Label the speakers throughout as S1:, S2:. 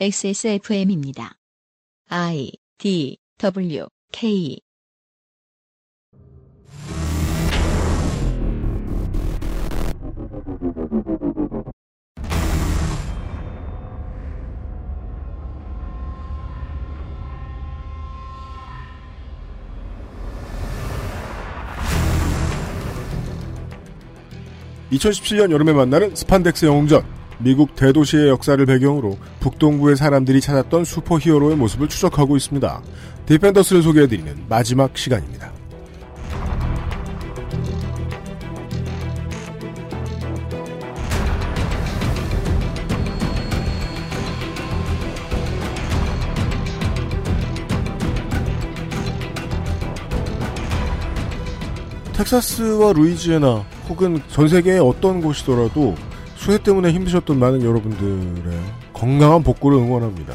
S1: XSFM입니다. I D W K
S2: (2017년) 여름에 만나는 스판덱스 영웅전 미국 대도시의 역사를 배경으로 북동부의 사람들이 찾았던 슈퍼 히어로의 모습을 추적하고 있습니다. 디펜더스를 소개해드리는 마지막 시간입니다. 텍사스와 루이지애나 혹은 전 세계의 어떤 곳이더라도 수해 때문에 힘드셨던 많은 여러분들의 건강한 복구를 응원합니다.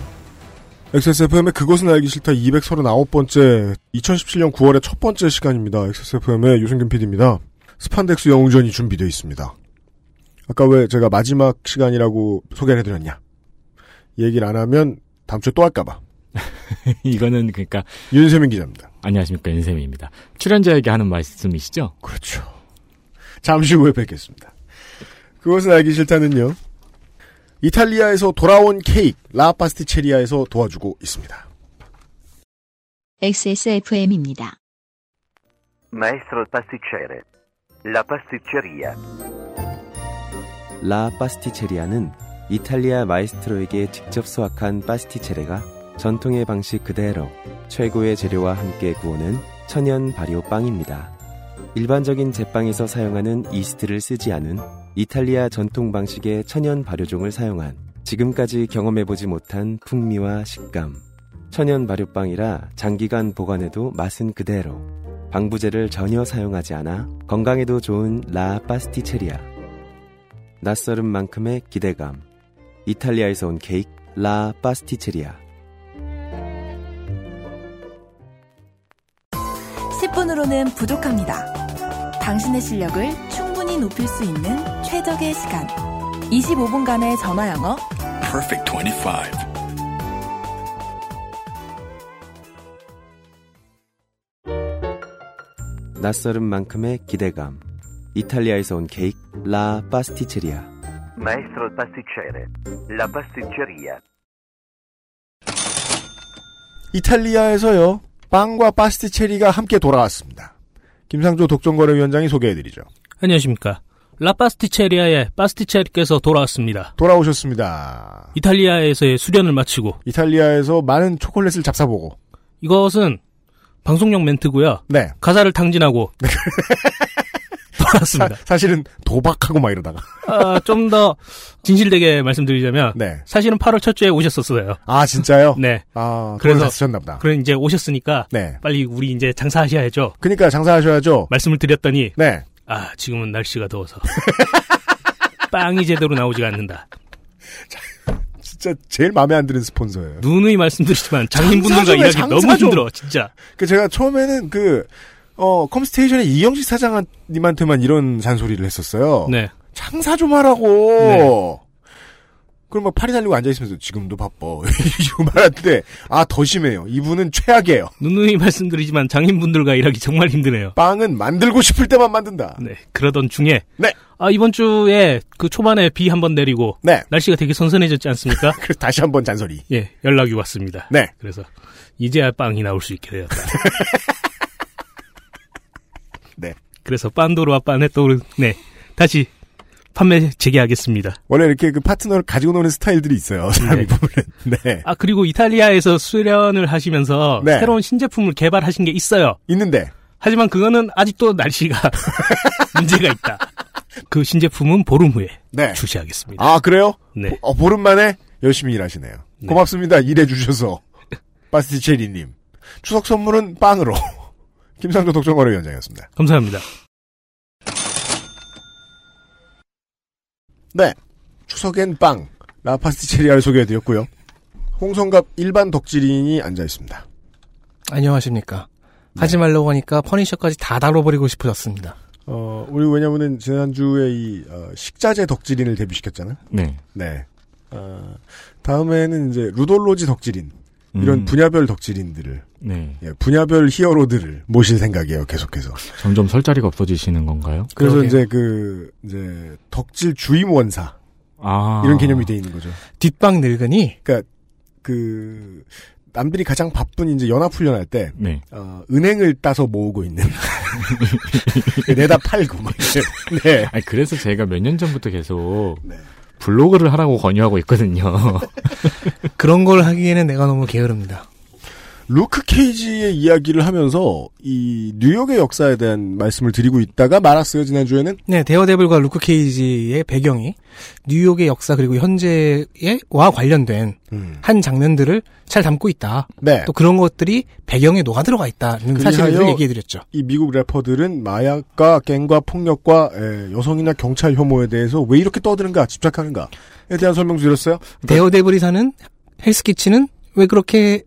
S2: XSFM의 그것은 알기 싫다 239번째 2017년 9월의 첫 번째 시간입니다. XSFM의 유승균 PD입니다. 스판덱스 영웅전이 준비되어 있습니다. 아까 왜 제가 마지막 시간이라고 소개를 해드렸냐. 이 얘기를 안 하면 다음 주에 또 할까봐.
S3: 이거는 그러니까
S2: 윤세민 기자입니다.
S3: 안녕하십니까 윤세민입니다. 출연자에게 하는 말씀이시죠?
S2: 그렇죠. 잠시 후에 뵙겠습니다. 그것은 알기 싫다는요. 이탈리아에서 돌아온 케이크 라파스티체리아에서 도와주고 있습니다.
S1: XSFM입니다.
S4: Maestro pasticcere. La pasticceria.
S5: 라 파스티체리아는 이탈리아 마이스트로에게 직접 수확한 파스티체레가 전통의 방식 그대로 최고의 재료와 함께 구우는 천연 발효 빵입니다. 일반적인 제빵에서 사용하는 이스트를 쓰지 않은 이탈리아 전통 방식의 천연 발효종을 사용한 지금까지 경험해보지 못한 풍미와 식감. 천연 발효빵이라 장기간 보관해도 맛은 그대로. 방부제를 전혀 사용하지 않아 건강에도 좋은 라 파스티체리아. 낯설은 만큼의 기대감. 이탈리아에서 온 케이크 라 파스티체리아.
S6: 10분으로는 부족합니다. 당신의 실력을 충 높일 수 있는 최적의 시간. 25분간의 전화 영어.
S7: Perfect 25.
S5: 낯설은 만큼의 기대감. 이탈리아에서 온 케이크 라 파스티체리아.
S4: Maestro pasticcere. La pasticceria.
S2: 이탈리아에서요. 빵과 파스티체리가 함께 돌아왔습니다. 김상조 독점거래위원장이 소개해드리죠.
S8: 안녕하십니까. 라파스티체리아의 파스티체리께서 돌아왔습니다.
S2: 돌아오셨습니다.
S8: 이탈리아에서의 수련을 마치고
S2: 이탈리아에서 많은 초콜릿을 잡사보고
S8: 이것은 방송용 멘트고요.
S2: 네.
S8: 가사를 탕진하고 돌아왔습니다.
S2: 사, 실은 도박하고 막 이러다가
S8: 아, 좀 더 진실되게 말씀드리자면
S2: 네.
S8: 사실은 8월 첫 주에 오셨었어요.
S2: 아 진짜요?
S8: 네.
S2: 아
S8: 그래서-
S2: 그래서 쓰셨나 보다.
S8: 그래 이제 오셨으니까
S2: 네.
S8: 빨리 우리 이제 장사하셔야죠.
S2: 그러니까 장사하셔야죠.
S8: 말씀을 드렸더니
S2: 네.
S8: 아 지금은 날씨가 더워서 빵이 제대로 나오지가 않는다.
S2: 진짜 제일 마음에 안 드는 스폰서예요.
S8: 누누이 말씀드리지만 장인분들과 일하기 너무
S2: 좀.
S8: 힘들어 진짜.
S2: 그 제가 처음에는 그 어, 컴스테이션의 이영식 사장님한테만 이런 잔소리를 했었어요.
S8: 네.
S2: 장사 좀 하라고. 그럼 막 팔이 달리고 앉아있으면서 지금도 바빠. 이러고 말하는데, 아, 더 심해요. 이분은 최악이에요.
S8: 누누이 말씀드리지만 장인분들과 일하기 정말 힘드네요.
S2: 빵은 만들고 싶을 때만 만든다.
S8: 네, 그러던 중에
S2: 네.
S8: 아 이번 주에 그 초반에 비 한번 내리고
S2: 네.
S8: 날씨가 되게 선선해졌지 않습니까?
S2: 그래서 다시 한번 잔소리.
S8: 예, 연락이 왔습니다.
S2: 네.
S8: 그래서 이제야 빵이 나올 수 있게 되었다.
S2: 네.
S8: 그래서 빤도로와 빤에 또 네, 다시 판매 재개하겠습니다.
S2: 원래 이렇게 그 파트너를 가지고 노는 스타일들이 있어요. 사람이
S8: 네.
S2: 보면은. 네.
S8: 아 그리고 이탈리아에서 수련을 하시면서
S2: 네.
S8: 새로운 신제품을 개발하신 게 있어요.
S2: 있는데.
S8: 하지만 그거는 아직도 날씨가 문제가 있다. 그 신제품은 보름 후에
S2: 네.
S8: 출시하겠습니다.
S2: 아, 그래요?
S8: 네.
S2: 어, 보름 만에 열심히 일하시네요.
S8: 네.
S2: 고맙습니다. 일해 주셔서. 파스티체리님. 추석 선물은 빵으로. 김상조 독점거래위원장이었습니다.
S8: 감사합니다.
S2: 네. 추석엔 빵. 라파스티체리아를 소개해드렸고요. 홍성갑 일반 덕질인이 앉아있습니다.
S9: 안녕하십니까. 하지 말라고 하니까 퍼니셔까지 다 다뤄버리고 싶어졌습니다.
S2: 어, 우리 왜냐면은 지난주에 이, 어, 식자재 덕질인을 데뷔시켰잖아요.
S3: 네.
S2: 네. 어, 다음에는 이제 루돌로지 덕질인 이런
S3: 음,
S2: 분야별 덕질인들을
S3: 네.
S2: 예, 분야별 히어로들을 모실 생각이에요. 계속해서.
S3: 점점 설 자리가 없어지시는 건가요?
S2: 그래서
S9: 그러게요.
S2: 이제 그 이제 덕질 주임 원사
S3: 아.
S2: 이런 개념이 돼 있는 거죠.
S9: 뒷방 늙은이
S2: 그 남들이 가장 바쁜 이제 연합 훈련할 때
S3: 네.
S2: 어, 은행을 따서 모으고 있는 내다 팔고 막 이제. 네.
S3: 아니, 그래서 제가 몇 년 전부터 계속
S2: 네.
S3: 블로그를 하라고 권유하고 있거든요.
S9: 그런 걸 하기에는 내가 너무 게으릅니다.
S2: 루크 케이지의 이야기를 하면서 이 뉴욕의 역사에 대한 말씀을 드리고 있다가 말았어요 지난주에는
S9: 네, 데어데블과 루크 케이지의 배경이 뉴욕의 역사 그리고 현재와 관련된
S2: 음.
S9: 한 장면들을 잘 담고 있다.
S2: 네.
S9: 또 그런 것들이 배경에 녹아 들어가 있다는 사실을
S2: 그리하여
S9: 얘기해 드렸죠.
S2: 이 미국 래퍼들은 마약과 갱과 폭력과 에, 여성이나 경찰 혐오에 대해서 왜 이렇게 떠드는가 집착하는가에 대한 설명 드렸어요.
S9: 데어데블이 사는 헬스키치는 왜 그렇게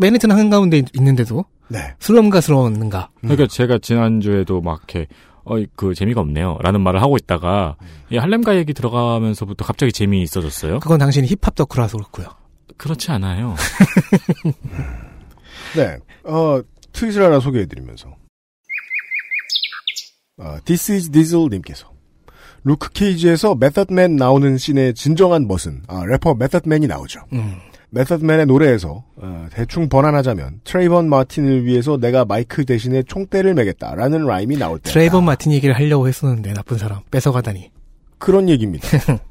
S9: 맨해튼 한가운데 있는데도
S2: 네.
S9: 슬럼가스러웠는가?
S3: 그러니까 제가 지난주에도 막 이렇게 어, 그 재미가 없네요. 라는 말을 하고 있다가 이 할렘가 얘기 들어가면서부터 갑자기 재미 있어졌어요.
S9: 그건 당신이 힙합 덕후라서 그렇고요.
S3: 그렇지 않아요.
S2: 네. 어, 트윗을 하나 소개해 드리면서. 아, This is Diesel님께서. 루크 케이지에서 메서드맨 나오는 씬의 진정한 멋은, 아, 래퍼 메서드맨이 나오죠.
S9: 음.
S2: 메서드맨의 노래에서, 어, 대충 번안하자면, 트레이번 마틴을 위해서 내가 마이크 대신에 총대를 메겠다라는 라임이 나올 때.
S9: 트레이번 마틴 얘기를 하려고 했었는데 나쁜 사람 뺏어가다니.
S2: 그런 얘기입니다.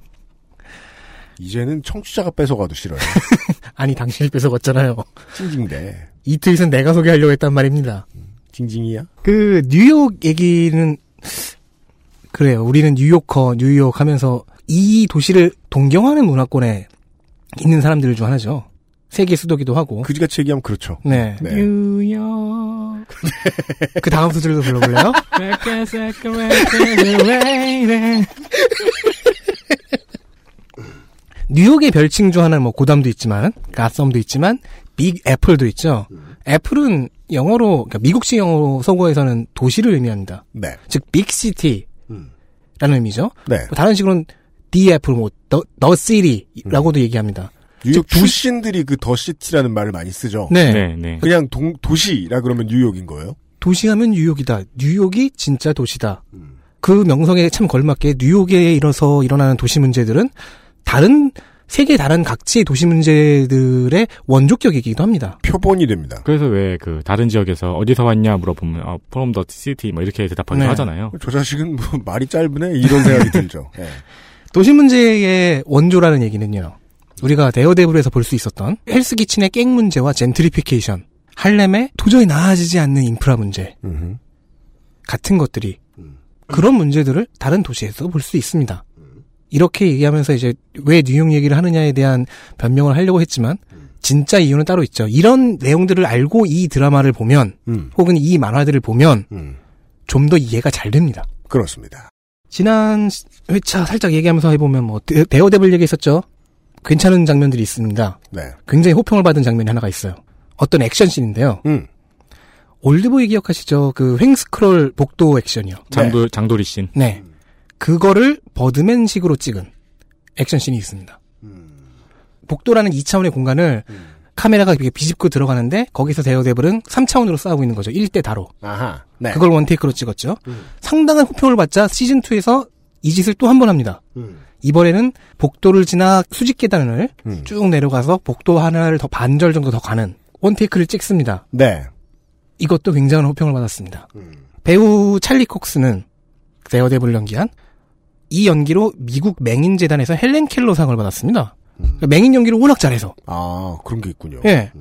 S2: 이제는 청취자가 뺏어가도 싫어요.
S9: 아니 당신이 뺏어갔잖아요.
S2: 찡찡대.
S9: 이 트윗은 내가 소개하려고 했단 말입니다.
S2: 징징이야?
S9: 그 뉴욕 얘기는 그래요. 우리는 뉴요커 뉴욕 하면서 이 도시를 동경하는 문화권에 있는 사람들 중 하나죠. 세계 수도기도 하고.
S2: 그지같이 얘기하면 그렇죠.
S9: 네.
S2: 네.
S3: 뉴욕.
S9: 그 다음 수절도 불러볼래요? 뉴욕의 별칭 중 하나는 뭐 고담도 있지만 가썸도 있지만 빅 애플도 있죠. 애플은 영어로 그러니까 미국식 영어 서구에서는 도시를 의미합니다.
S2: 네.
S9: 즉 빅시티라는
S2: 음.
S9: 의미죠.
S2: 네.
S9: 뭐 다른 식으로는 the 애플 뭐 the, the city라고도 얘기합니다.
S2: 뉴욕
S9: 즉, 두-
S2: 출신들이 그 더 시티라는 말을 많이 쓰죠.
S9: 네.
S3: 네, 네.
S2: 그냥 동, 도시라 그러면 뉴욕인 거예요?
S9: 도시하면 뉴욕이다. 뉴욕이 진짜 도시다.
S2: 음.
S9: 그 명성에 참 걸맞게 뉴욕에 일어서 일어나는 도시 문제들은 다른 세계 다른 각지의 도시 문제들의 원조격이기도 합니다.
S2: 표본이 됩니다.
S3: 그래서 왜 그 다른 지역에서 어디서 왔냐 물어보면 어, from the city 뭐 이렇게 대답하기도
S9: 네.
S3: 하잖아요.
S2: 저 자식은 뭐 말이 짧으네 이런 생각이 들죠. 네.
S9: 도시 문제의 원조라는 얘기는요. 우리가 데어데블에서 볼 수 있었던 헬스 키친의 깽 문제와 젠트리피케이션, 할렘의 도저히 나아지지 않는 인프라 문제
S2: 음흠.
S9: 같은 것들이
S2: 음.
S9: 그런 문제들을 다른 도시에서 볼 수 있습니다. 이렇게 얘기하면서 이제 왜 뉴욕 얘기를 하느냐에 대한 변명을 하려고 했지만 진짜 이유는 따로 있죠. 이런 내용들을 알고 이 드라마를 보면
S2: 음.
S9: 혹은 이 만화들을 보면
S2: 음.
S9: 좀더 이해가 잘 됩니다.
S2: 그렇습니다.
S9: 지난 회차 살짝 얘기하면서 해보면 뭐 데- 데어데블 얘기했었죠. 괜찮은 장면들이 있습니다.
S2: 네.
S9: 굉장히 호평을 받은 장면이 하나가 있어요. 어떤 액션씬인데요.
S2: 음.
S9: 올드보이 기억하시죠? 그 횡스크롤 복도 액션이요.
S3: 장도 장도리 씬.
S9: 네. 그거를 버드맨식으로 찍은 액션씬이 있습니다.
S2: 음.
S9: 복도라는 2차원의 공간을 카메라가 이렇게 비집고 들어가는데 거기서 데어데블은 3차원으로 싸우고 있는 거죠. 1대 다로.
S2: 아하. 네.
S9: 그걸 one take로 찍었죠.
S2: 음.
S9: 상당한 호평을 받자 시즌 2에서 이 짓을 또 한 번 합니다.
S2: 음.
S9: 이번에는 복도를 지나 수직 계단을
S2: 음.
S9: 쭉 내려가서 복도 하나를 더 반절 정도 더 가는 one take를 찍습니다.
S2: 네.
S9: 이것도 굉장한 호평을 받았습니다.
S2: 음.
S9: 배우 찰리 콕스는 데어데블 연기한 이 연기로 미국 맹인 재단에서 헬렌 켈러상을 받았습니다. 그러니까 맹인 연기를 워낙 잘해서.
S2: 아 그런 게 있군요.
S9: 예.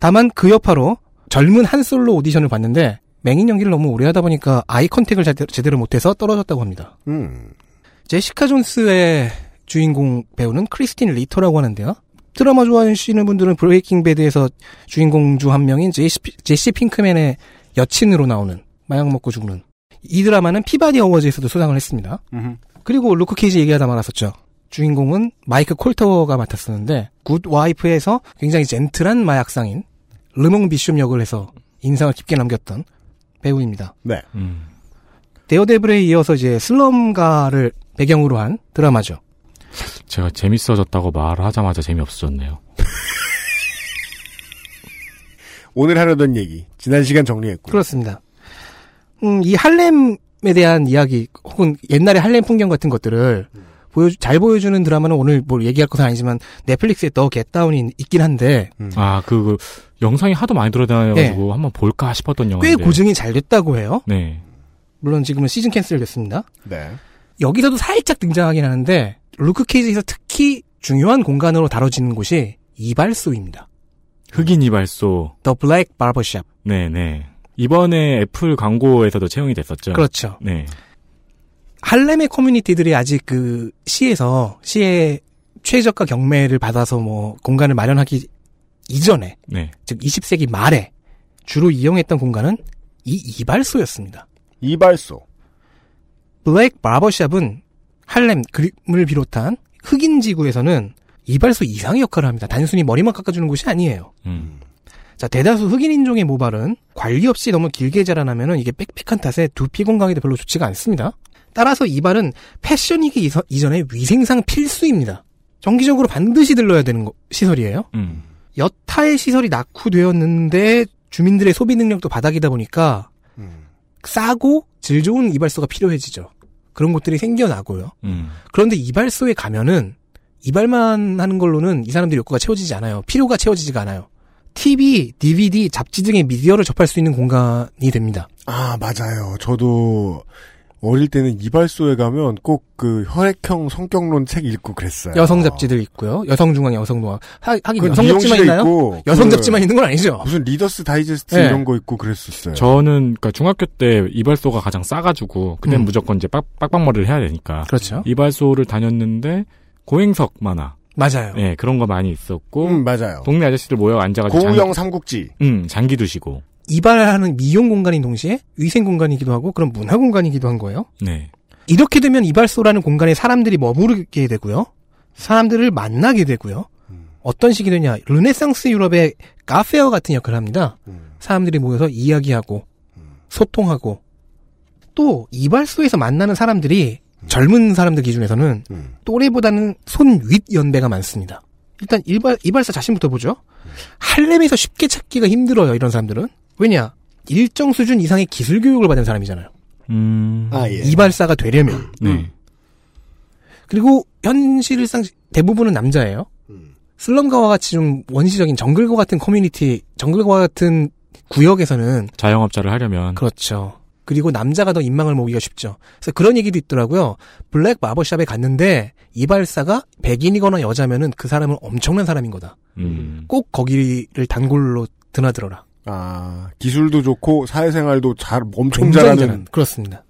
S9: 다만 그 여파로 젊은 한 솔로 오디션을 봤는데 맹인 연기를 너무 오래 하다 보니까 eye contact을 제대로, 못해서 떨어졌다고 합니다.
S2: 음.
S9: 제시카 존스의 주인공 배우는 크리스틴 리터라고 하는데요. 드라마 좋아하시는 분들은 브레이킹 배드에서 주인공 중한 명인 제시, 제시 핑크맨의 여친으로 나오는 마약 먹고 죽는 이 드라마는 피바디 어워즈에서도 수상을 했습니다.
S2: 음흠.
S9: 그리고 루크 케이지 얘기하다 말았었죠. 주인공은 마이크 콜터가 맡았었는데 굿 와이프에서 굉장히 gentle한 마약상인 르몽 비숍 역을 해서 인상을 깊게 남겼던 배우입니다.
S2: 네.
S3: 음.
S9: 데어데블에 이어서 이제 슬럼가를 배경으로 한 드라마죠.
S3: 제가 재밌어졌다고 말하자마자 재미없어졌네요.
S2: 오늘 하려던 얘기 지난 시간 정리했고
S9: 그렇습니다. 음, 이 할렘에 대한 이야기 혹은 옛날의 할렘 풍경 같은 것들을 보여 잘 보여주는 드라마는 오늘 뭘 얘기할 것은 아니지만 넷플릭스에 더 겟다운이 있긴 한데
S3: 아, 그, 그 영상이 하도 많이 돌아다녀가지고 한번 볼까 싶었던
S9: 꽤
S3: 영화인데.
S9: 고증이 잘 됐다고 해요.
S3: 네.
S9: 물론 지금은 시즌 cancel 됐습니다.
S2: 네.
S9: 여기서도 살짝 등장하긴 하는데 루크 케이지에서 특히 중요한 공간으로 다뤄지는 곳이 이발소입니다.
S3: 흑인 이발소.
S9: The Black Barbershop.
S3: 네네. 이번에 애플 광고에서도 채용이 됐었죠.
S9: 그렇죠.
S3: 네.
S9: 할렘의 커뮤니티들이 아직 그 시에서 시의 최저가 경매를 받아서 뭐 공간을 마련하기 이전에
S3: 네.
S9: 즉 20세기 말에 주로 이용했던 공간은 이 이발소였습니다.
S2: 이발소.
S9: 블랙 바버샵은 할렘 그림을 비롯한 흑인 지구에서는 이발소 이상의 역할을 합니다. 단순히 머리만 깎아주는 곳이 아니에요.
S3: 음.
S9: 자, 대다수 흑인 인종의 모발은 관리 없이 너무 길게 자라나면은 이게 빽빽한 탓에 두피 건강에도 별로 좋지가 않습니다. 따라서 이발은 패션이기 이전에 위생상 필수입니다. 정기적으로 반드시 들러야 되는 거- 시설이에요.
S3: 음.
S9: 여타의 시설이 낙후되었는데 주민들의 소비 능력도 바닥이다 보니까
S2: 음.
S9: 싸고 질 좋은 이발소가 필요해지죠. 그런 곳들이 생겨나고요.
S3: 음.
S9: 그런데 이발소에 가면은 이발만 하는 걸로는 이 사람들의 욕구가 채워지지 않아요. 필요가 채워지지가 않아요. TV, DVD, 잡지 등의 미디어를 접할 수 있는 공간이 됩니다.
S2: 아 맞아요. 저도 어릴 때는 이발소에 가면 꼭 그 혈액형 성격론 책 읽고 그랬어요.
S9: 여성 잡지들 있고요. 여성 중앙, 여성 동아. 하, 하긴
S2: 그건
S9: 여성 잡지만 있나요?
S2: 있고,
S9: 여성
S2: 그
S9: 잡지만 있는 건 아니죠.
S2: 무슨 리더스 다이제스트
S9: 네.
S2: 이런 거 있고 그랬었어요.
S3: 저는 그러니까 중학교 때 이발소가 가장 싸가지고 그땐
S9: 음.
S3: 무조건 이제 빡, 빡빡머리를 해야 되니까
S9: 그렇죠.
S3: 이발소를 다녔는데 고행석 만화
S9: 맞아요.
S3: 예 그런 거 많이 있었고
S2: 음 맞아요.
S3: 동네 아저씨들 모여 앉아가지고
S2: 고우영 삼국지.
S3: 장, 음 장기 두시고
S9: 이발하는 미용 공간인 동시에 위생 공간이기도 하고 그런 문화 공간이기도 한 거예요.
S3: 네
S9: 이렇게 되면 이발소라는 공간에 사람들이 머무르게 되고요. 사람들을 만나게 되고요. 어떤 식이 되냐. 르네상스 유럽의 카페어 같은 역할을 합니다. 사람들이 모여서 이야기하고 소통하고 또 이발소에서 만나는 사람들이 젊은 사람들 기준에서는 또래보다는 손 윗 연배가 많습니다. 일단 이발, 이발사 자신부터 보죠. 할렘에서 쉽게 찾기가 힘들어요. 이런 사람들은. 왜냐? 일정 수준 이상의 기술 교육을 받은 사람이잖아요.
S3: 음.
S2: 아 예.
S9: 이발사가 되려면.
S3: 네.
S9: 그리고 현실상 대부분은 남자예요. 슬럼가와 같이 좀 원시적인 정글과 같은 커뮤니티, 정글과 같은 구역에서는
S3: 자영업자를 하려면
S9: 그렇죠. 그리고 남자가 더 인망을 모으기가 쉽죠. 그래서 그런 얘기도 있더라고요. 블랙 마버샵에 갔는데 이발사가 백인이거나 여자면은 그 사람은 엄청난 사람인 거다.
S3: 음.
S9: 꼭 거기를 단골로 드나들어라.
S2: 아 기술도 좋고 사회생활도 잘 엄청 잘하는.
S9: 잘하는. 그렇습니다.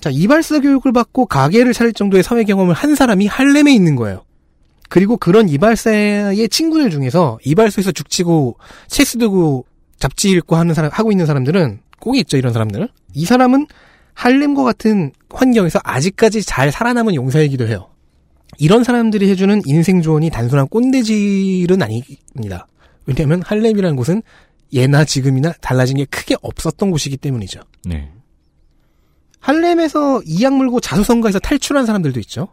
S9: 자, 이발사 교육을 받고 가게를 차릴 정도의 사회 경험을 한 사람이 할렘에 있는 거예요. 그리고 그런 이발사의 친구들 중에서 이발소에서 죽치고 체스 두고 잡지 읽고 하는 사람 하고 있는 사람들은 꼭 있죠 이런 사람들. 이 사람은 할렘과 같은 환경에서 아직까지 잘 살아남은 용사이기도 해요. 이런 사람들이 해주는 인생 조언이 단순한 꼰대질은 아닙니다. 왜냐하면 할렘이라는 곳은 예나 지금이나 달라진 게 크게 없었던 곳이기 때문이죠.
S3: 네.
S9: 할렘에서 이악 물고 자수성가에서 탈출한 사람들도 있죠.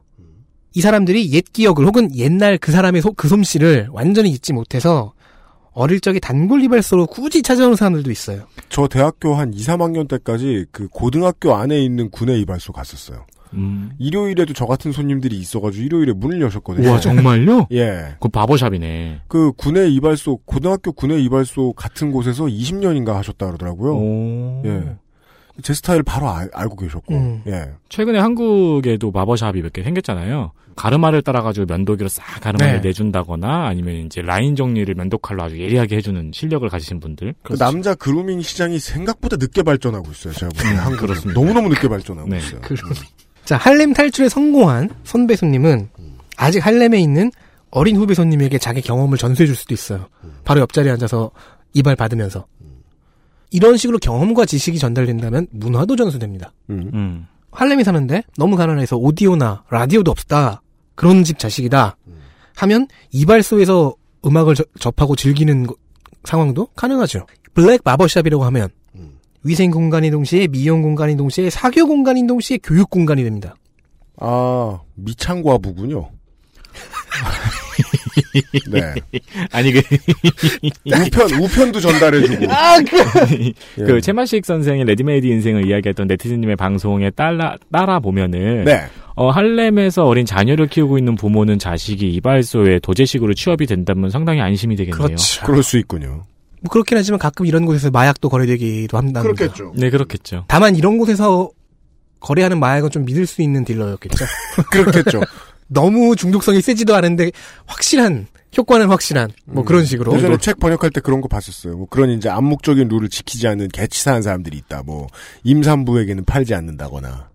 S9: 이 사람들이 옛 기억을 혹은 옛날 그 사람의 소- 그 솜씨를 완전히 잊지 못해서 어릴 적에 단골 이발소로 굳이 찾아오는 사람들도 있어요.
S2: 저 대학교 한 2, 3학년 때까지 그 고등학교 안에 있는 군내 이발소 갔었어요.
S3: 음.
S2: 일요일에도 저 같은 손님들이 있어가지고 일요일에 문을 여셨거든요.
S3: 우와 정말요?
S2: 예.
S3: 그 바버샵이네.
S2: 그 군내 이발소, 고등학교 군내 이발소 같은 곳에서 20년인가 하셨다 그러더라고요.
S3: 오.
S2: 예. 제 스타일 바로 알, 알고 계셨고.
S9: 음.
S2: 예.
S3: 최근에 한국에도 바버샵이 몇 개 생겼잖아요. 가르마를 따라가지고 면도기로 싹 가르마를
S9: 네.
S3: 내준다거나 아니면 이제 라인 정리를 면도칼로 아주 예리하게 해주는 실력을 가지신 분들.
S2: 그 남자 그루밍 시장이 생각보다 늦게 발전하고 있어요. 제가 보기엔
S3: 음,
S2: 한국
S3: 그렇습니다.
S2: 너무너무 늦게 발전하고
S3: 네.
S2: 있어요.
S9: 자, 할렘 탈출에 성공한 손배손님은 아직 할렘에 있는 어린 후배 손님에게 자기 경험을 전수해 줄 수도 있어요. 바로 옆자리에 앉아서 이발 받으면서. 이런 식으로 경험과 지식이 전달된다면 문화도 전수됩니다.
S2: 음.
S3: 음.
S9: 할렘이 사는데 너무 가난해서 오디오나 라디오도 없다. 그런 집 자식이다. 하면 이발소에서 음악을 저- 접하고 즐기는 거- 상황도 가능하죠. Black Barbershop이라고 하면 위생 공간인 동시에 미용 공간인 동시에 사교 공간인 동시에 교육 공간이 됩니다.
S2: 아, 미창과부군요. 네.
S3: 아니 그
S2: 우편 우편도 전달해주고. 예.
S3: 그 채만식 선생의 레디메이드 인생을 이야기했던 네티즌님의 방송에 따라 따라 보면은
S2: 네.
S3: 어, 할렘에서 어린 자녀를 키우고 있는 부모는 자식이 이발소에 도제식으로 취업이 된다면 상당히 안심이 되겠네요.
S9: 그렇죠.
S2: 그럴 수 있군요.
S9: 뭐 그렇긴 하지만 가끔 이런 곳에서 마약도 거래되기도 한다는 거.
S2: 그렇겠죠.
S3: 네, 그렇겠죠.
S9: 다만 이런 곳에서 거래하는 마약은 좀 믿을 수 있는 딜러였겠죠.
S2: 그렇겠죠.
S9: 너무 중독성이 세지도 않은데 확실한 효과는 확실한 뭐 그런 식으로.
S2: 예전에 책 번역할 때 그런 거 봤었어요. 뭐 그런 이제 암묵적인 룰을 지키지 않는 개치사한 사람들이 있다. 뭐 임산부에게는 팔지 않는다거나.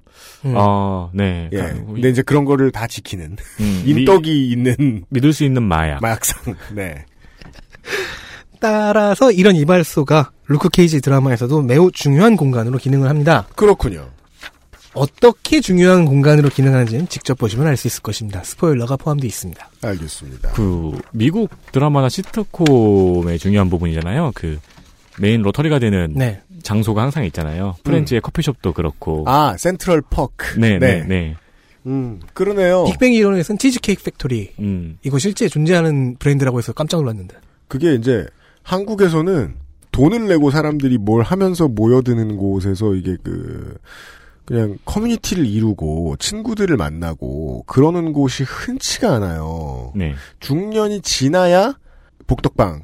S9: 음.
S3: 어, 네.
S2: 예.
S3: 그러니까
S2: 근데 이제 그런 거를 다 지키는
S3: 음,
S2: 인덕이 있는
S3: 미- 믿을 수 있는 마약.
S2: 마약상. 네.
S9: 따라서 이런 이발소가 루크 케이지 드라마에서도 매우 중요한 공간으로 기능을 합니다.
S2: 그렇군요.
S9: 어떻게 중요한 공간으로 기능하는지는 직접 보시면 알 수 있을 것입니다. 스포일러가 포함되어 있습니다.
S2: 알겠습니다.
S3: 그 미국 드라마나 시트콤의 중요한 부분이잖아요. 그 메인 로터리가 되는
S9: 네.
S3: 장소가 항상 있잖아요. 프렌즈의 커피숍도 그렇고.
S2: 아, 센트럴 퍼크.
S3: 네, 네, 네.
S2: 음, 그러네요.
S9: 빅뱅 이론에서는 치즈케이크 팩토리.
S3: 음.
S9: 이거 실제 존재하는 브랜드라고 해서 깜짝 놀랐는데.
S2: 그게 이제 한국에서는 돈을 내고 사람들이 뭘 하면서 모여드는 곳에서 이게 그 그냥 커뮤니티를 이루고 친구들을 만나고 그러는 곳이 흔치가 않아요.
S3: 네.
S2: 중년이 지나야 복덕방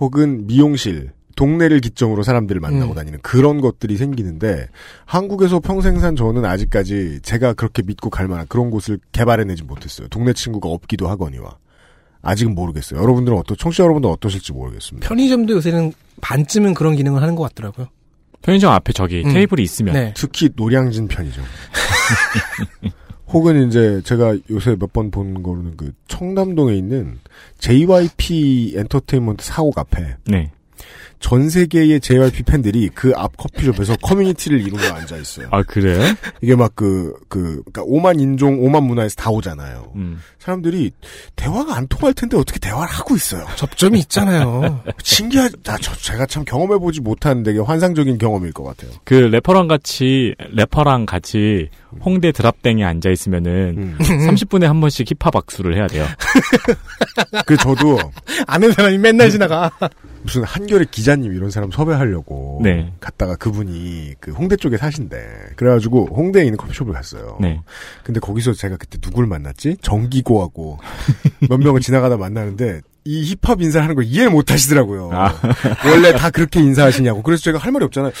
S2: 혹은 미용실 동네를 기점으로 사람들을 만나고
S9: 음.
S2: 다니는 그런 것들이 생기는데 한국에서 평생 산 저는 아직까지 제가 그렇게 믿고 갈 만한 그런 곳을 개발해내지 못했어요. 동네 친구가 없기도 하거니와 아직은 모르겠어요. 여러분들은 어떠 청취자 여러분들 은 어떠실지 모르겠습니다.
S9: 편의점도 요새는 반쯤은 그런 기능을 하는 것 같더라고요.
S3: 편의점 앞에 저기
S9: 음.
S3: 테이블이 있으면
S9: 네.
S2: 특히 노량진 편이죠. 혹은 이제 제가 요새 몇 번 본 거는 그 청담동에 있는 JYP 엔터테인먼트 사고 카페.
S3: 네.
S2: 전 세계의 JYP 팬들이 그 앞 커피숍에서 커뮤니티를 이루며 앉아 있어요.
S3: 아 그래요?
S2: 이게 막 그, 그, 그니까 오만 인종, 오만 문화에서 다 오잖아요.
S3: 음.
S2: 사람들이 대화가 안 통할 텐데 어떻게 대화를 하고 있어요.
S9: 접점이 있잖아요.
S2: 신기하지, 아, 저, 제가 참 경험해 보지 못한 되게 환상적인 경험일 것 같아요.
S3: 그 래퍼랑 같이 래퍼랑 같이 홍대 드랍땡에 앉아 있으면은
S2: 음.
S3: 30분에 한 번씩 힙합 박수를 해야 돼요.
S2: 그 저도
S9: 아는 사람이 맨날 지나가.
S2: 무슨 한겨레 기자 님 이런 사람 섭외하려고
S3: 네.
S2: 갔다가 그분이 그 홍대 쪽에 사신대. 그래가지고 홍대에 있는 커피숍을 갔어요.
S3: 네.
S2: 근데 거기서 제가 그때 누굴 만났지? 정기고하고 몇 명을 지나가다 만나는데 이 힙합 인사하는 걸 이해를 못 하시더라고요.
S3: 아.
S2: 원래 다 그렇게 인사하시냐고. 그래서 제가 할 말이 없잖아요.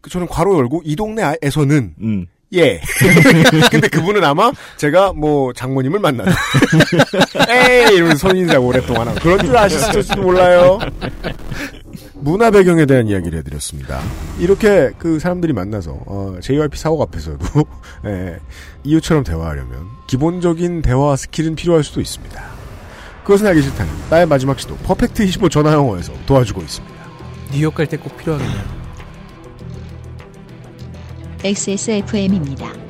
S2: 그 저는 괄호 열고 이 동네에서는
S3: 음.
S2: 예. 근데 그분은 아마 제가 뭐 장모님을 만나는 에이 이러면서 손인사 오랫동안 하고 그런 줄 아실지도 몰라요. 문화 배경에 대한 이야기를 해드렸습니다. 이렇게 그 사람들이 만나서 어, JYP 사옥 앞에서도 예, 이웃처럼 대화하려면 기본적인 대화 스킬은 필요할 수도 있습니다. 그것은 알기 싫다는 나의 마지막 시도 퍼펙트 25 전화 영어에서 도와주고 있습니다.
S9: 뉴욕 갈 때 꼭 필요하겠네요.
S1: XSFM입니다.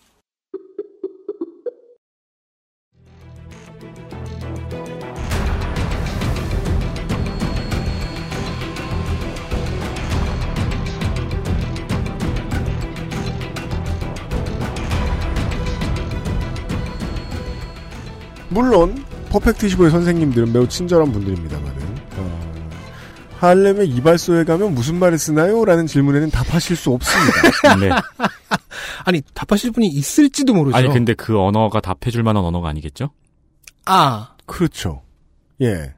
S2: 물론 퍼펙트 25의 선생님들은 매우 친절한 분들입니다만은 어, 할렘의 이발소에 가면 무슨 말을 쓰나요? 라는 질문에는 답하실 수 없습니다.
S3: 네.
S9: 아니 답하실 분이 있을지도 모르죠.
S3: 아니 근데 그 언어가 답해줄 만한 언어가 아니겠죠?
S9: 아
S2: 그렇죠. 예.